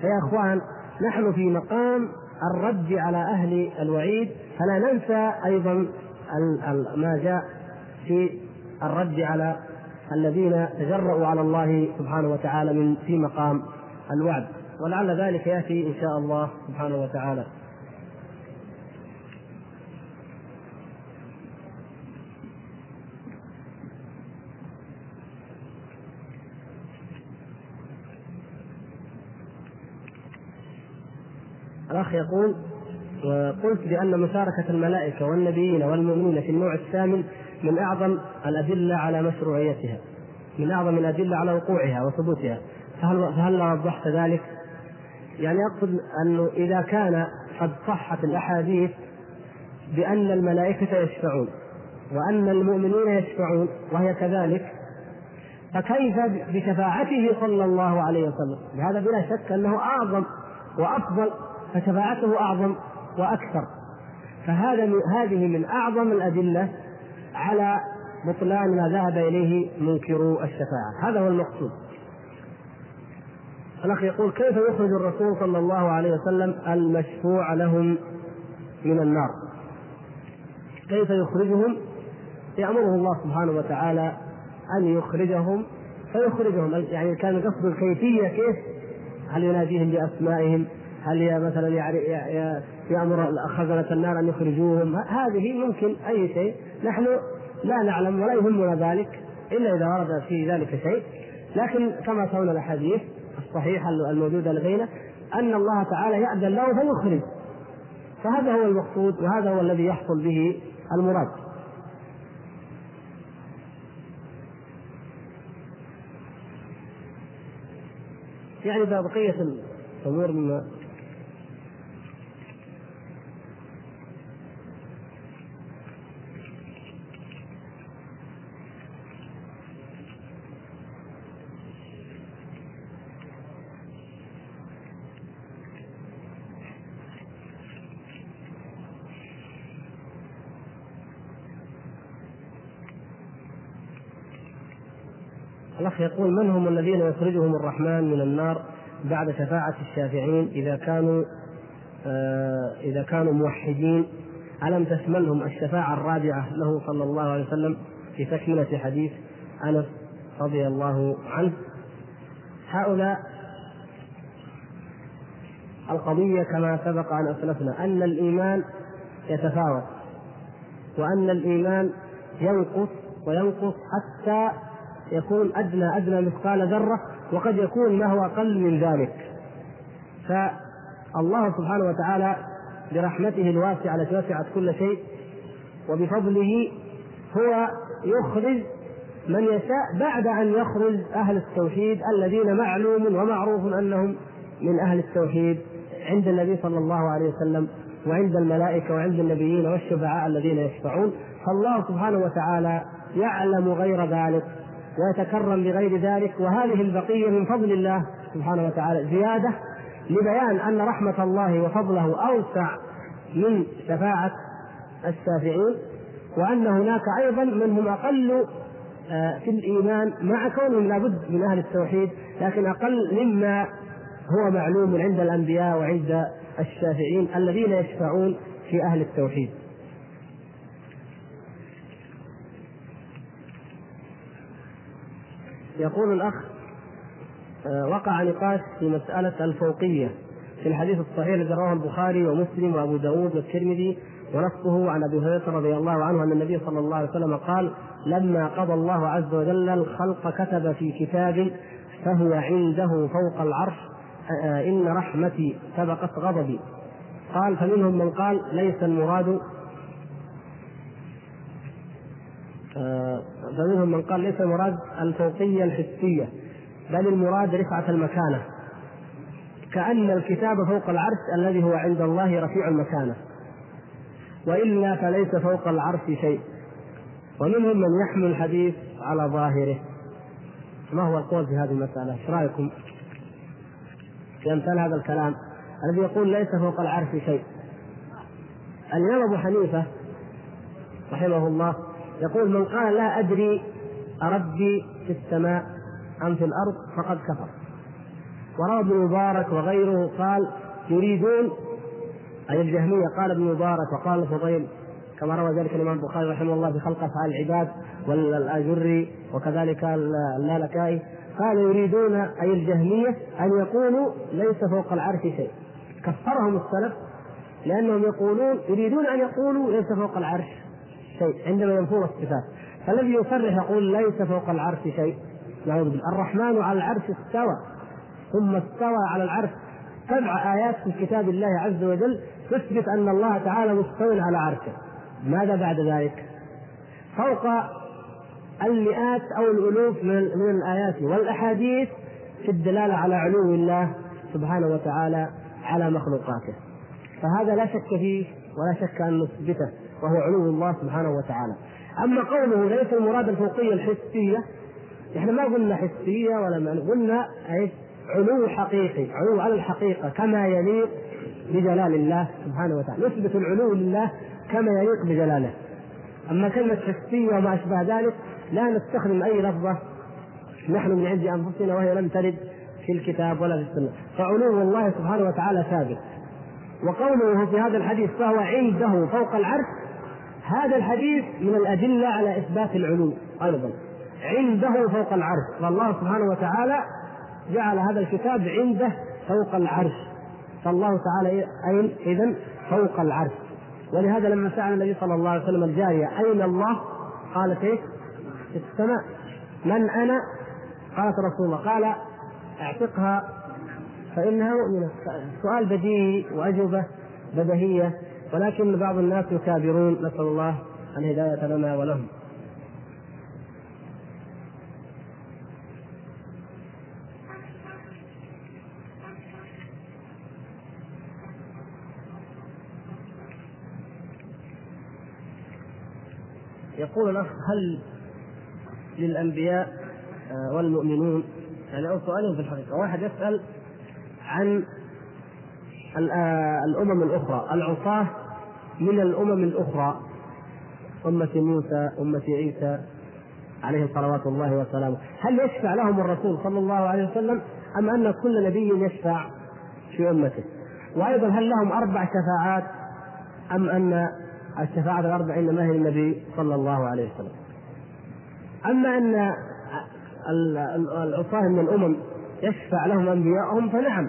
فيا إخوان نحن في مقام الرد على أهل الوعيد فلا ننسى أيضا ما جاء في الرد على الذين تجرؤوا على الله سبحانه وتعالى من في مقام الوعد. ولعل ذلك يأتي إن شاء الله سبحانه وتعالى. الأخ يقول وقلت بأن مشاركة الملائكة والنبيين والمؤمنين في النوع الثامن من أعظم الأدلة على مشروعيتها من أعظم الأدلة على وقوعها وثبوتها فهل فهل وضحت ذلك؟ يعني أقصد أنه إذا كان قد صحت الأحاديث بأن الملائكة يشفعون وأن المؤمنين يشفعون وهي كذلك فكيف بشفاعته صلى الله عليه وسلم؟ هذا بلا شك أنه أعظم وأفضل فشفاعته أعظم وأكثر. فهذا من هذه من أعظم الأدلة على بطلان ما ذهب إليه منكرو الشفاعة. هذا هو المقصود. الأخ يقول كيف يخرج الرسول صلى الله عليه وسلم المشفوع لهم من النار؟ كيف يخرجهم؟ يأمره الله سبحانه وتعالى أن يخرجهم. فيخرجهم يعني كان قصد الكيفية كيف؟ هل يناديهم بأسمائهم؟ هل مثلا يأمر خزنة النار أن يخرجوهم؟ هذه ممكن أي شيء. نحن لا نعلم ولا يهمنا ذلك إلا إذا ورد في ذلك شيء. لكن كما ترون الأحاديث الصحيحة الموجودة لدينا أن الله تعالى يأذن له فيخرج. فهذا هو المقصود وهذا هو الذي يحصل به المراد. يعني بقية الأمور مما الأخ يقول من هم الذين يخرجهم الرحمن من النار بعد شفاعة الشافعين إذا كانوا آه إذا كانوا موحدين؟ ألم تشملهم الشفاعة الرابعة له صلى الله عليه وسلم في تكملة حديث أنس رضي الله عنه؟ هؤلاء القضية كما سبق أن أسلفنا أن الإيمان يتفاوت وأن الإيمان ينقص وينقص حتى يكون أدنى أدنى مثقال ذرة وقد يكون ما هو أقل من ذلك. فالله سبحانه وتعالى برحمته الواسعة التي وسعت كل شيء وبفضله هو يخرج من يشاء بعد أن يخرج أهل التوحيد الذين معلوم ومعروف أنهم من أهل التوحيد عند النبي صلى الله عليه وسلم وعند الملائكة وعند النبيين والشفعاء الذين يشفعون. فالله سبحانه وتعالى يعلم غير ذلك. ويتكرم بغير ذلك. وهذه البقية من فضل الله سبحانه وتعالى. زيادة لبيان أن رحمة الله وفضله أوسع من شفاعة الشافعين وأن هناك أيضا من هم أقل آه، في الإيمان مع كونهم لابد من أهل التوحيد لكن أقل مما هو معلوم عند الأنبياء وعند الشافعين الذين يشفعون في أهل التوحيد. يقول الأخ آه، وقع نقاش في مسألة الفوقية في الحديث الصحيح الذي رواه البخاري ومسلم وأبو داود والترمذي ونصه عن أبي هريرة رضي الله عنه أن النبي صلى الله عليه وسلم قال لما قضى الله عز وجل الخلق كتب في كتاب فهو عنده فوق العرش آه، إن رحمتي سبقت غضبي. قال فمنهم من قال ليس المراد آه، فمنهم من قال ليس المراد الفوقية الحسية بل المراد رفعة المكانة كأن الكتاب فوق العرش الذي هو عند الله رفيع المكانة وإلا فليس فوق العرش شيء ومنهم من يحمل الحديث على ظاهره ما هو القول في هذه المسألة؟ إيش رأيكم؟ في أمثال هذا الكلام الذي يقول ليس فوق العرش شيء الإمام أبو حنيفة رحمه الله يقول من قال لا أدري أربي في السماء أم في الأرض فقد كفر. وروى ابن مبارك وغيره قال يريدون أي الجهمية قال ابن مبارك وقال الفضيل كما روى ذلك الإمام البخاري رحمه الله في خلق أفعال العباد والأجري وكذلك اللالكائي. قال يريدون أي الجهمية أن يقولوا ليس فوق العرش شيء. كفرهم السلف لأنهم يقولون يريدون أن يقولوا ليس فوق العرش. شيء عندما ينفون الصفات. فالذي يصرح يقول ليس فوق العرش شيء. نعوذ بالله. الرحمن على العرش استوى. ثم استوى على العرش. سبع آيات في كتاب الله عز وجل تثبت أن الله تعالى مستو على عرشه. ماذا بعد ذلك؟ فوق المئات أو الألوف من, من الآيات والأحاديث في الدلالة على علو الله سبحانه وتعالى على مخلوقاته. فهذا لا شك فيه ولا شك أن نثبته. وهو علو الله سبحانه وتعالى. أما قوله ليس المراد الفوقية الحسية إحنا ما قلنا حسية ولا قلنا إيش؟ علو حقيقي علو على الحقيقة كما يليق بجلال الله سبحانه وتعالى. نثبت العلو لله كما يليق بجلاله. أما كلمة حسية وما أشبه ذلك لا نستخدم أي لفظة نحن من عند أنفسنا وهي لم ترد في الكتاب ولا في السنة. فعلو الله سبحانه وتعالى ثابت. وقوله في هذا الحديث فهو عنده فوق العرش هذا الحديث من الأدلة على إثبات العلو أيضا. عنده فوق العرش. فالله سبحانه وتعالى جعل هذا الكتاب عنده فوق العرش. فالله تعالى أين؟ إذا فوق العرش. ولهذا لما سأل النبي صلى الله عليه وسلم الجارية أين الله؟ قالت إيه؟ في السماء. من أنا؟ قالت رسول الله. قال اعتقها فإنها مؤمنة سؤال بديهي وأجوبة بديهية. ولكن بعض الناس يكابرون نسأل الله الهداية لنا ولهم. يقول الأخ هل للأنبياء آه، والمؤمنون؟ يعني أو سؤالهم في الحقيقة. واحد يسأل عن آه، الأمم الأخرى العصاة من الأمم الأخرى أمة موسى أمة عيسى عليه صلوات الله وسلامه. هل يشفع لهم الرسول صلى الله عليه وسلم أم أن كل نبي يشفع في أمته؟ وأيضا هل لهم أربع شفاعات أم أن الشفاعة الأربع إنما هي النبي صلى الله عليه وسلم؟ أما أن العصاة من الأمم يشفع لهم أنبياءهم فنعم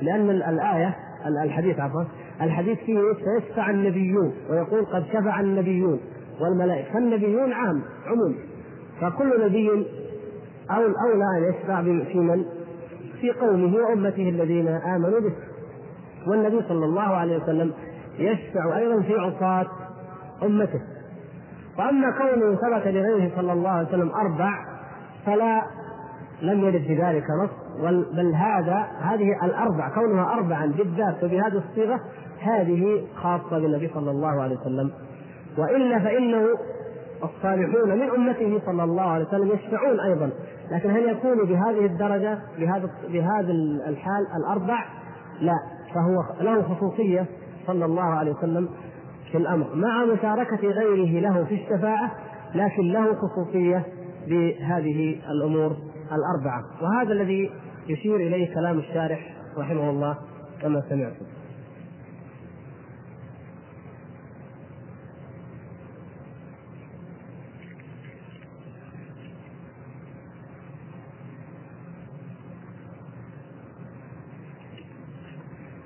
لأن الآية الحديث عفوا الحديث فيه سيشفع النبيون ويقول قد شفع النبيون والملائكة. فالنبيون عام عموم. فكل نبي أو الأولى أن يشفع في من؟ في قومه وأمته الذين آمنوا به. والنبي صلى الله عليه وسلم يشفع أيضا في عصاة أمته. وأما كونه ثبت لغيره صلى الله عليه وسلم أربع فلا لم يرد في ذلك نص. بل هذا هذه الأربع كونها أربعا بالذات وبهذه الصيغة هذه خاصة بالنبي صلى الله عليه وسلم. وإلا فإنه الصالحون من أمته صلى الله عليه وسلم يشفعون أيضا. لكن هل يكون بهذه الدرجة بهذا بهذا الحال الأربع؟ لا. فهو له خصوصية صلى الله عليه وسلم في الأمر. مع مشاركة غيره له في الشفاعة لكن له خصوصية بهذه الأمور الأربعة. وهذا الذي يشير إليه كلام الشارح رحمه الله كما سمعتم.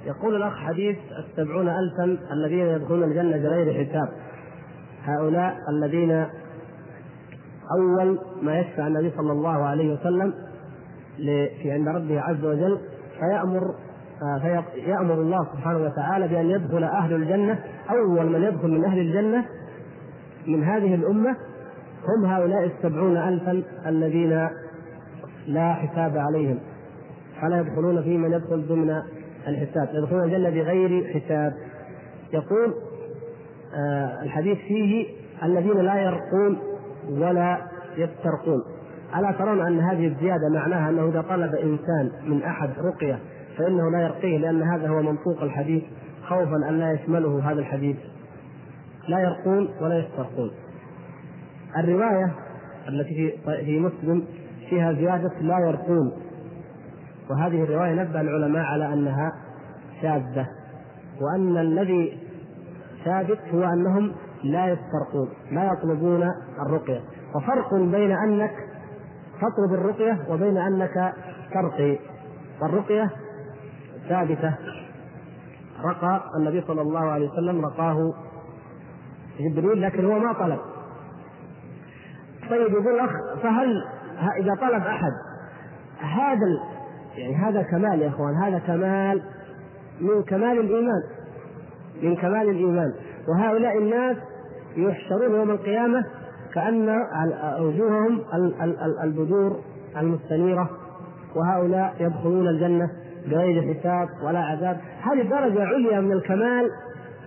يقول الأخ حديث السبعون ألفا الذين يدخلون الجنة بغير حساب. هؤلاء الذين أول ما يشفع النبي صلى الله عليه وسلم في عند ربه عز وجل فيأمر فيأمر الله سبحانه وتعالى بأن يدخل أهل الجنة أول من يدخل من أهل الجنة من هذه الأمة هم هؤلاء السبعون ألفا الذين لا حساب عليهم. فلا يدخلون في من يدخل ضمن الحساب يدخلون الجنة بغير حساب. يقول آه الحديث فيه الذين لا يرقون ولا يسترقون. ألا ترون أن هذه الزيادة معناها أنه إذا طلب إنسان من أحد رقية فإنه لا يرقيه لأن هذا هو منطوق الحديث خوفا أن لا يشمله هذا الحديث. لا يرقون ولا يسترقون. الرواية التي في مسلم فيها زيادة لا يرقون. وهذه الرواية نبه العلماء على أنها شاذة وأن الذي ثابت هو أنهم لا يسترقون لا يطلبون الرقية. وفرق بين أنك تطلب الرقية وبين أنك ترقي. والرقية ثابتة. رقى النبي صلى الله عليه وسلم رقاه جبريل لكن هو ما طلب. طيب يقول الاخ فهل إذا طلب أحد هذا يعني هذا كمال يا إخوان هذا كمال من كمال الإيمان. من كمال الإيمان. وهؤلاء الناس يحشرون يوم القيامة كأن وجوههم البذور المستنيرة وهؤلاء يدخلون الجنة بغير حساب ولا عذاب. هذه درجة عليا من الكمال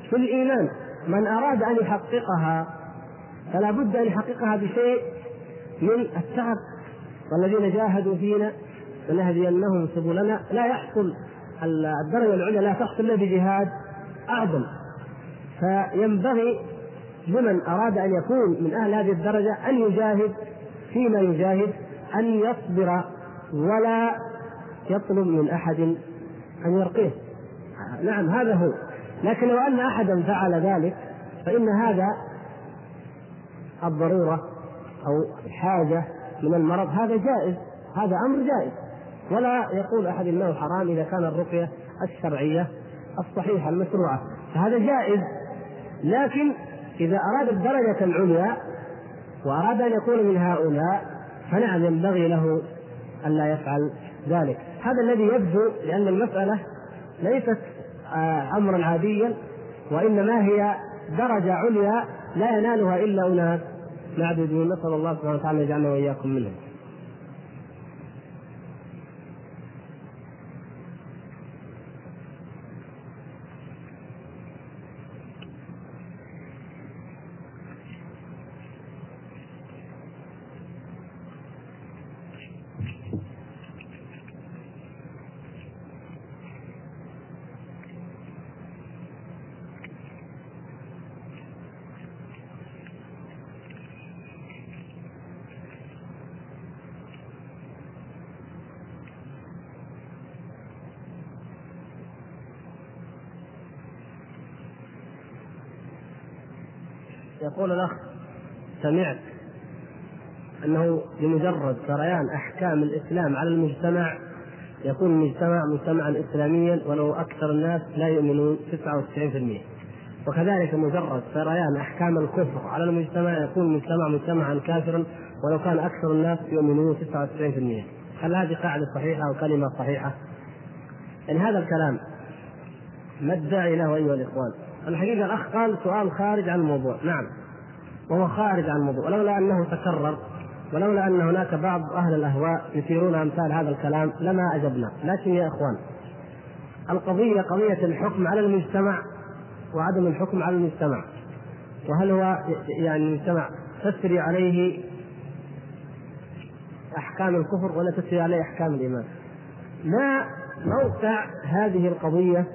في الإيمان. من أراد أن يحققها فلا بد أن يحققها بشيء من التعب. والذين جاهدوا فينا لنهدينهم سبلنا. لا يحصل الدرجة العليا لا تحصل إلا بجهاد أعظم. فينبغي لمن أراد أن يكون من أهل هذه الدرجة أن يجاهد فيما يجاهد أن يصبر ولا يطلب من أحد أن يرقيه. نعم هذا هو. لكن لو أن أحدا فعل ذلك فإن هذا الضرورة أو حاجة من المرض هذا جائز هذا أمر جائز. ولا يقول أحد إنه حرام إذا كان الرقية الشرعية الصحيحة المشروعة. فهذا جائز. لكن إذا أراد الدرجة العليا وأراد أن يكون من هؤلاء فنعم ينبغي له الا يفعل ذلك. هذا الذي يبدو لأن المسألة ليست آه، امرا عاديا وإنما هي درجة عليا لا ينالها إلا اناس معدودون نسال الله سبحانه وتعالى يجعلنا وإياكم منهم يقول الأخ سمعت أنه بمجرد سريان أحكام الإسلام على المجتمع يكون المجتمع مجتمعا اسلاميا ولو أكثر الناس لا يؤمنون 99% وكذلك مجرد سريان أحكام الكفر على المجتمع يكون المجتمع مجتمعا كافرا ولو كان أكثر الناس يؤمنون 99% هل هذه قاعدة صحيحة أو كلمة صحيحة؟ يعني هذا الكلام ما الداعي له أيها الإخوان؟ الحقيقة الأخ قال سؤال خارج عن الموضوع نعم وهو خارج عن الموضوع. ولولا أنه تكرر ولولا أن هناك بعض أهل الأهواء يثيرون أمثال هذا الكلام لما أجبنا. لكن يا إخوان القضية قضية الحكم على المجتمع وعدم الحكم على المجتمع. وهل هو يعني المجتمع تسري عليه أحكام الكفر ولا تسري عليه أحكام الإيمان؟ ما موقع هذه القضية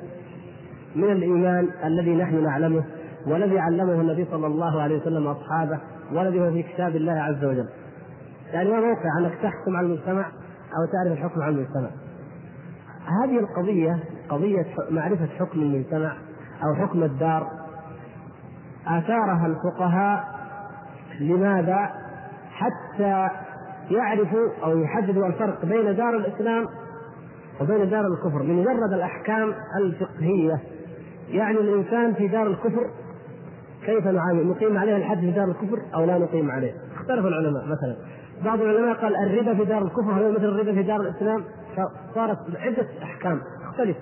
من الإيمان الذي نحن نعلمه والذي علمه النبي صلى الله عليه وسلم اصحابه والذي هو في كتاب الله عز وجل. يعني ما موقع أنك تحكم على المجتمع أو تعرف الحكم على المجتمع. هذه القضية قضية معرفة حكم المجتمع أو حكم الدار آثارها الفقهاء لماذا؟ حتى يعرفوا أو يحددوا الفرق بين دار الإسلام وبين دار الكفر بمجرد الأحكام الفقهية يعني الإنسان في دار الكفر كيف نعامل؟ نقيم عليه الحد في دار الكفر أو لا نقيم عليه؟ اختلف العلماء مثلا بعض العلماء قال الربا في دار الكفر هو مثل الربا في دار الإسلام فصارت عدة أحكام تختلف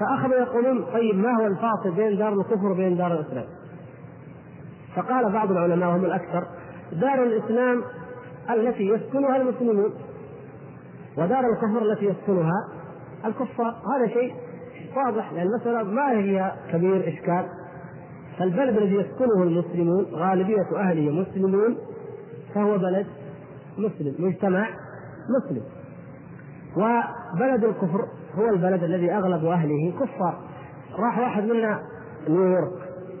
فأخذوا يقولون طيب ما هو الفاصل بين دار الكفر وبين دار الإسلام؟ فقال بعض العلماء وهم الأكثر دار الإسلام التي يسكنها المسلمون ودار الكفر التي يسكنها الكفار هذا شيء واضح لأن المسألة ما هي كبير إشكال فالبلد الذي يسكنه المسلمون غالبية أهله مسلمون فهو بلد مسلم مجتمع مسلم. وبلد الكفر هو البلد الذي أغلب أهله كفار. راح واحد منا نيويورك.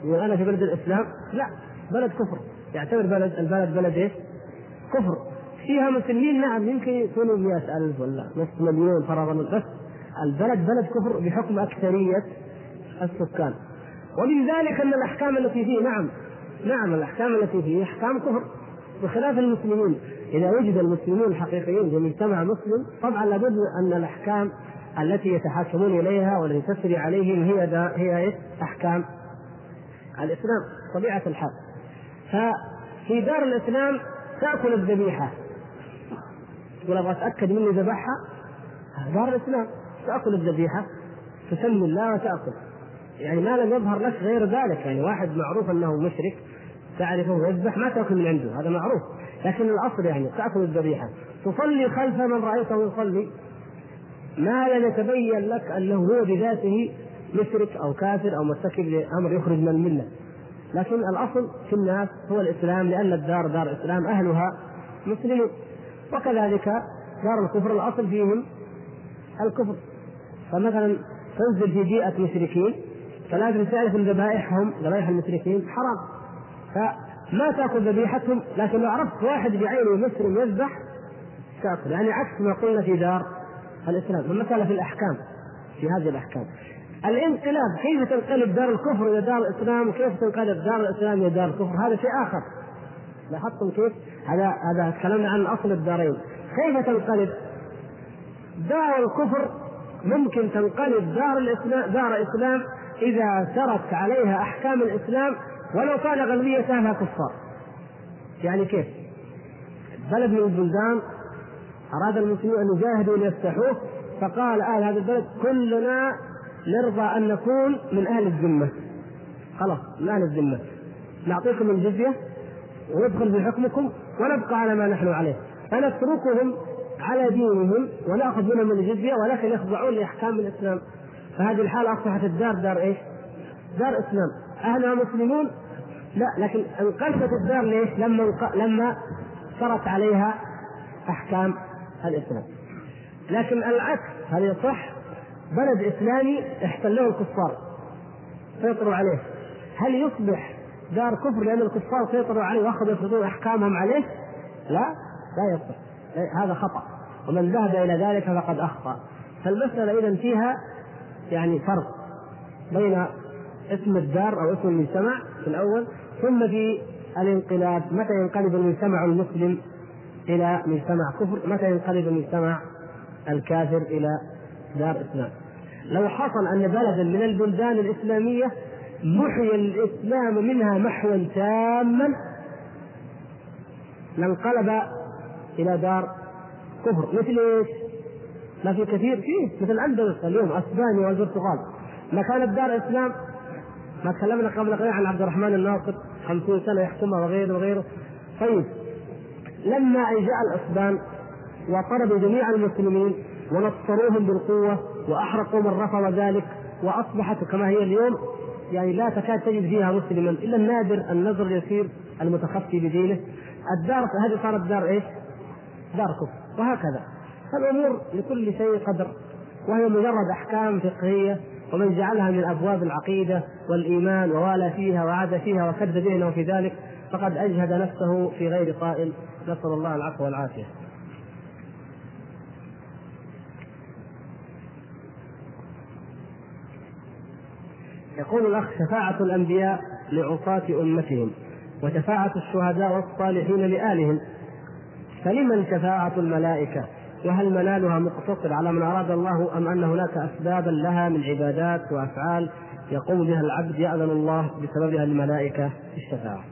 يقول أنا في بلد الإسلام؟ لا بلد كفر. يعتبر بلد البلد بلد إيش؟ كفر. فيها مسلمين نعم يمكن يكونوا مئة ألف ولا نصف مليون فرضا. بس البلد بلد كفر بحكم أكثرية السكان. ومن ذلك أن الأحكام التي فيه نعم نعم الأحكام التي فيه أحكام كفر بخلاف المسلمين. إذا وجد المسلمون الحقيقيين في مجتمع مسلم طبعا لابد أن الأحكام التي يتحاكمون إليها والتي تسري عليهم هي دا هي؟ أحكام الإسلام طبيعة الحال. ففي دار الإسلام تأكل الذبيحة. تقول أبغى أتأكد مني ذبحها؟ دار الإسلام تأكل الذبيحة تسمي الله وتأكل. يعني ما لم يظهر لك غير ذلك. يعني واحد معروف أنه مشرك تعرفه يذبح ما تأكل من عنده هذا معروف. لكن الأصل يعني تأكل الذبيحة. تصلي خلف من رأيته يصلي. ما لم يتبين لك أنه هو بذاته مشرك أو كافر أو مرتكب لأمر يخرج من الملة. لكن الأصل في الناس هو الإسلام لأن الدار دار إسلام أهلها مسلمون. وكذلك دار الكفر الأصل فيهم الكفر. فمثلا تنزل في بيئة مشركين فلازم تعرف ان ذبائحهم ذبائح المشركين حرام. فما تأكل ذبيحتهم لكن لو عرفت واحد بعينه مسلم يذبح تأكل. يعني عكس ما قلنا في دار الإسلام. المساله في الأحكام في هذه الأحكام. الانقلاب كيف تنقلب دار الكفر إلى دار الإسلام؟ وكيف تنقلب دار الإسلام إلى دار الكفر؟ هذا شيء آخر. لاحظتم كيف؟ هذا هذا تكلمنا عن أصل الدارين. كيف تنقلب؟ دار الكفر؟ ممكن تنقلب دار الإسلام دار إسلام إذا سرت عليها أحكام الإسلام ولو كان غالبيه اهلها كفار. يعني كيف؟ بلد من البلدان أراد المسلمون أن يجاهدوا ليفتحوه فقال أهل هذا البلد كلنا نرضى أن نكون من أهل الذمة. خلاص من أهل الذمة. نعطيكم الجزية وندخل بحكمكم ونبقى على ما نحن عليه فنتركهم على دينهم ونأخذ منهم الجزية ولكن يخضعون لأحكام الإسلام فهذه الحاله أصبحت الدار دار إيش؟ دار إسلام أهلها مسلمون لا لكن انقلبت الدار ليش؟ لما لما صرت عليها أحكام الإسلام لكن العكس هل يصح؟ بلد إسلامي احتله الكفار سيطروا عليه هل يصبح دار كفر لأن الكفار سيطروا عليه وأخذوا يفرضون أحكامهم عليه؟ لا لا يصح هذا خطأ ومن ذهب إلى ذلك فقد أخطأ فالمسألة اذا فيها يعني فرق بين اسم الدار أو اسم المجتمع في الأول ثم في الانقلاب متى ينقلب المجتمع المسلم إلى مجتمع كفر؟ متى ينقلب المجتمع الكافر إلى دار إسلام؟ لو حصل أن بلدا من البلدان الإسلامية محي الإسلام منها محوا تاما لانقلب إلى دار كفر. مثل إيش؟ ما في كثير فيه مثل الأندلس اليوم أسبانيا والبرتغال. ما كانت دار اسلام ما تكلمنا قبل قليل عن عبد الرحمن الناصر خمسين سنة يحكمها وغيره وغيره. طيب لما جاء الأسبان وطردوا جميع المسلمين ونصروهم بالقوة وأحرقوا من رفض ذلك وأصبحت كما هي اليوم يعني لا تكاد تجد فيها مسلما إلا النادر النذر اليسير المتخفي بدينه. الدار هذه صارت دار إيش؟ دار كفر. وهكذا. فالامور لكل شيء قدر وهي مجرد أحكام فقهية ومن جعلها من أبواب العقيدة والإيمان ووالى فيها وعاد فيها وكد دينه في ذلك فقد أجهد نفسه في غير قائل نسأل الله العفو والعافية. يقول الأخ شفاعة الأنبياء لعصاة أمتهم وشفاعة الشهداء والصالحين لآلهم فلمن شفاعة الملائكة وهل منالها مقتصر على من أراد الله أم أن هناك أسبابا لها من عبادات وأفعال يقوم بها العبد يأذن الله بسببها الملائكة في الشفاعة؟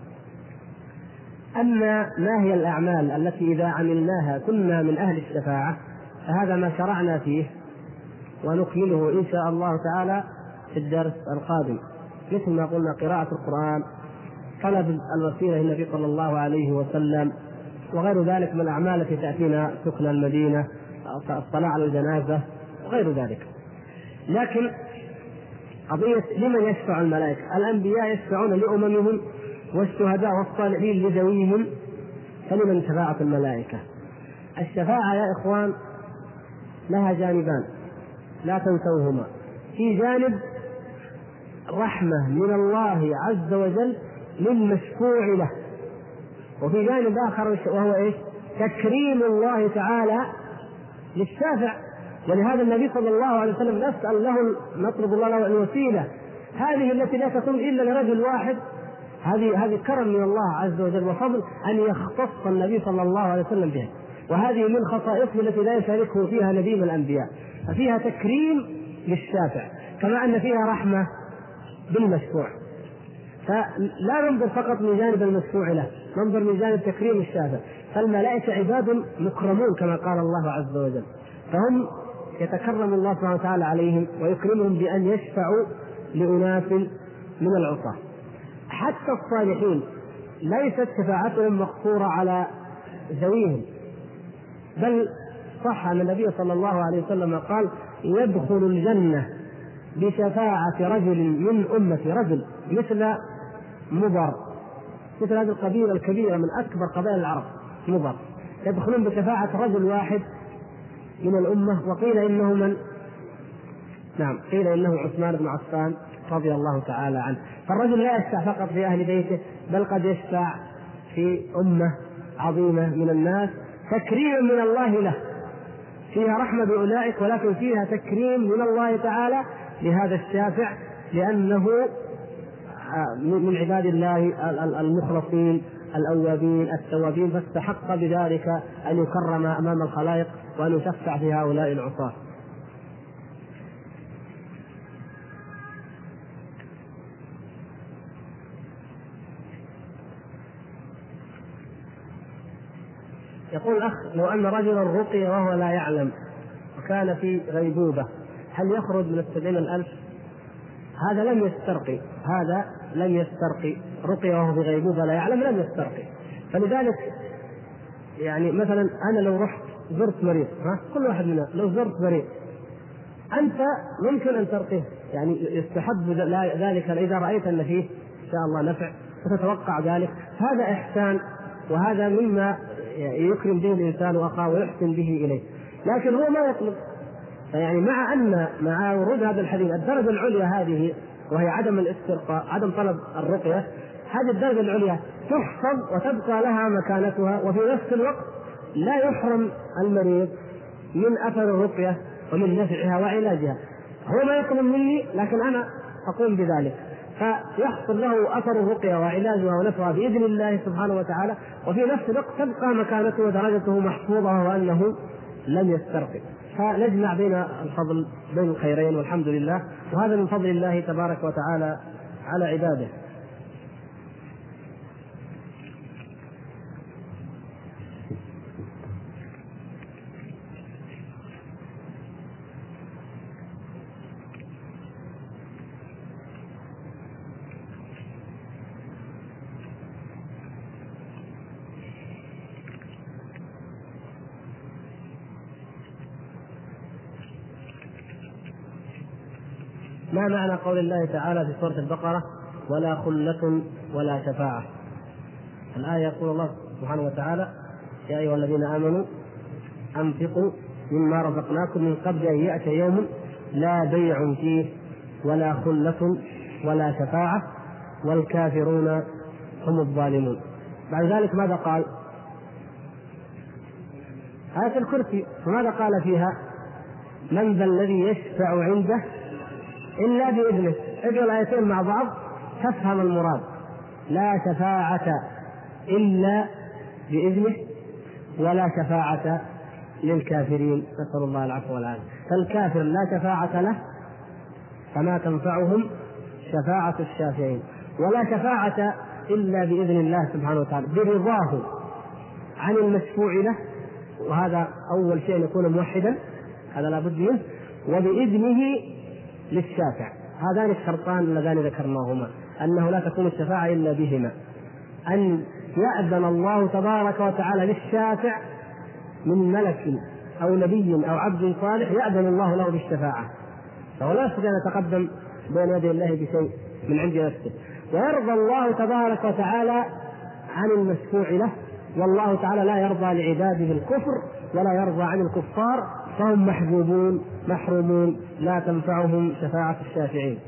أما ما هي الأعمال التي إذا عملناها كنا من أهل الشفاعة فهذا ما شرعنا فيه ونكمله إن شاء الله تعالى في الدرس القادم. مثل ما قلنا قراءة القرآن طلب الوسيلة إلى النبي صلى الله عليه وسلم وغير ذلك من الأعمال التي تأتينا سكن المدينة الصلاة على الجنازة وغير ذلك. لكن قضية لمن يشفع الملائكة؟ الأنبياء يشفعون لأممهم والشهداء والصالحين لذويهم فلمن شفاعة الملائكة؟ الشفاعة يا إخوان لها جانبان لا تنسوهما في جانب رحمة من الله عز وجل للمشفوع له وفي جانب آخر وهو إيش؟ تكريم الله تعالى للشافع. ولهذا النبي صلى الله عليه وسلم نسأل له نطلب الله له الوسيلة. هذه التي لا تكون إلا لرجل واحد هذه هذه كرم من الله عز وجل وفضل أن يختص النبي صلى الله عليه وسلم بها. وهذه من خصائصه التي لا يشاركه فيها نبي من الأنبياء. ففيها تكريم للشافع كما أن فيها رحمة بالمشفوع فلا ننظر فقط من جانب المشفوع له ننظر من جانب تكريم الشافع فالملائكة عباد مكرمون كما قال الله عز وجل. فهم يتكرم الله سبحانه وتعالى عليهم ويكرمهم بأن يشفعوا لأناس من العصاة. حتى الصالحين ليست شفاعتهم مقصورة على ذويهم. بل صح أن النبي صلى الله عليه وسلم قال يدخل الجنة بشفاعة رجل من أمتي رجل مثل مضر. مثل هذه القبيلة الكبيرة من أكبر قبائل العرب مضر. يدخلون بشفاعة رجل واحد من الأمة وقيل إنه من؟ نعم قيل إنه عثمان بن عفان رضي الله تعالى عنه. فالرجل لا يشفع فقط في أهل بيته بل قد يشفع في أمة عظيمة من الناس تكريما من الله له. فيها رحمة بأولئك ولكن فيها تكريم من الله تعالى. لهذا الشافع لأنه آه، من عباد الله المخلصين الأوابين التوابين فاستحق بذلك أن يكرم أمام الخلائق وأن يشفع في هؤلاء العصاة يقول الأخ لو أن رجلا رقي وهو لا يعلم وكان في غيبوبة هل يخرج من السبعين الألف؟ هذا لم يسترقي هذا لم يسترقي رقي وهو في غيبوبة لا يعلم لم يسترقي. فلذلك يعني مثلا أنا لو رحت زرت مريض ها كل واحد منا لو زرت مريض أنت ممكن أن ترقيه يعني يستحب ذلك إذا رأيت أن فيه إن شاء الله نفع فتتوقع ذلك. هذا إحسان وهذا مما يكرم به الإنسان اخاه ويحسن به إليه. لكن هو ما يطلب. فيعني مع أن مع ورود هذا الحديث الدرجة العليا هذه وهي عدم الاسترقاء عدم طلب الرقية هذه الدرجة العليا تحفظ وتبقى لها مكانتها وفي نفس الوقت لا يحرم المريض من أثر الرقية ومن نفعها وعلاجها. هو ما يطلب مني لكن أنا أقوم بذلك. فيحصل له أثر الرقية وعلاجها ونفعها بإذن الله سبحانه وتعالى وفي نفس الوقت تبقى مكانته ودرجته محفوظة وأنه لم يسترقي. فنجمع بين الفضل بين الخيرين والحمد لله وهذا من فضل الله تبارك وتعالى على عباده. ما معنى قول الله تعالى في سورة البقرة ولا خلة ولا شفاعة الآية يقول الله سبحانه وتعالى يا أيها الذين آمنوا أنفقوا مما رزقناكم من قبل أن يأتي يوم لا بيع فيه ولا خلة ولا شفاعة والكافرون هم الظالمون بعد ذلك ماذا قال؟ آية الكرسي فماذا قال فيها؟ من ذا الذي يشفع عنده إلا بإذنه اقرأ الآيتين مع بعض تفهم المراد. لا شفاعة إلا بإذنه ولا شفاعة للكافرين. نسأل الله العفو والعافية. فالكافر لا شفاعة له فما تنفعهم شفاعة الشافعين. ولا شفاعة إلا بإذن الله سبحانه وتعالى برضاه عن المشفوع له. وهذا أول شيء يكون موحدا هذا لابد منه. وبإذنه للشافع. هذان الشرطان اللذان ذكرناهما. أنه لا تكون الشفاعة إلا بهما. أن يأذن الله تبارك وتعالى للشافع من ملك أو نبي أو عبد صالح يأذن الله له بالشفاعة. فهو لا يستطيع أن يتقدم بين يدي الله بشيء من عند نفسه. ويرضى الله تبارك وتعالى عن المشفوع له. والله تعالى لا يرضى لعباده الكفر ولا يرضى عن الكفار. فهم محجوبون محرومون لا تنفعهم شفاعة الشافعين.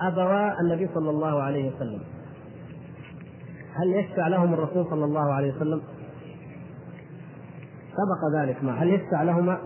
أبوا النبي صلى الله عليه وسلم. هل يشفع لهم الرسول صلى الله عليه وسلم؟ سبق ذلك ما هل يشفع لهما؟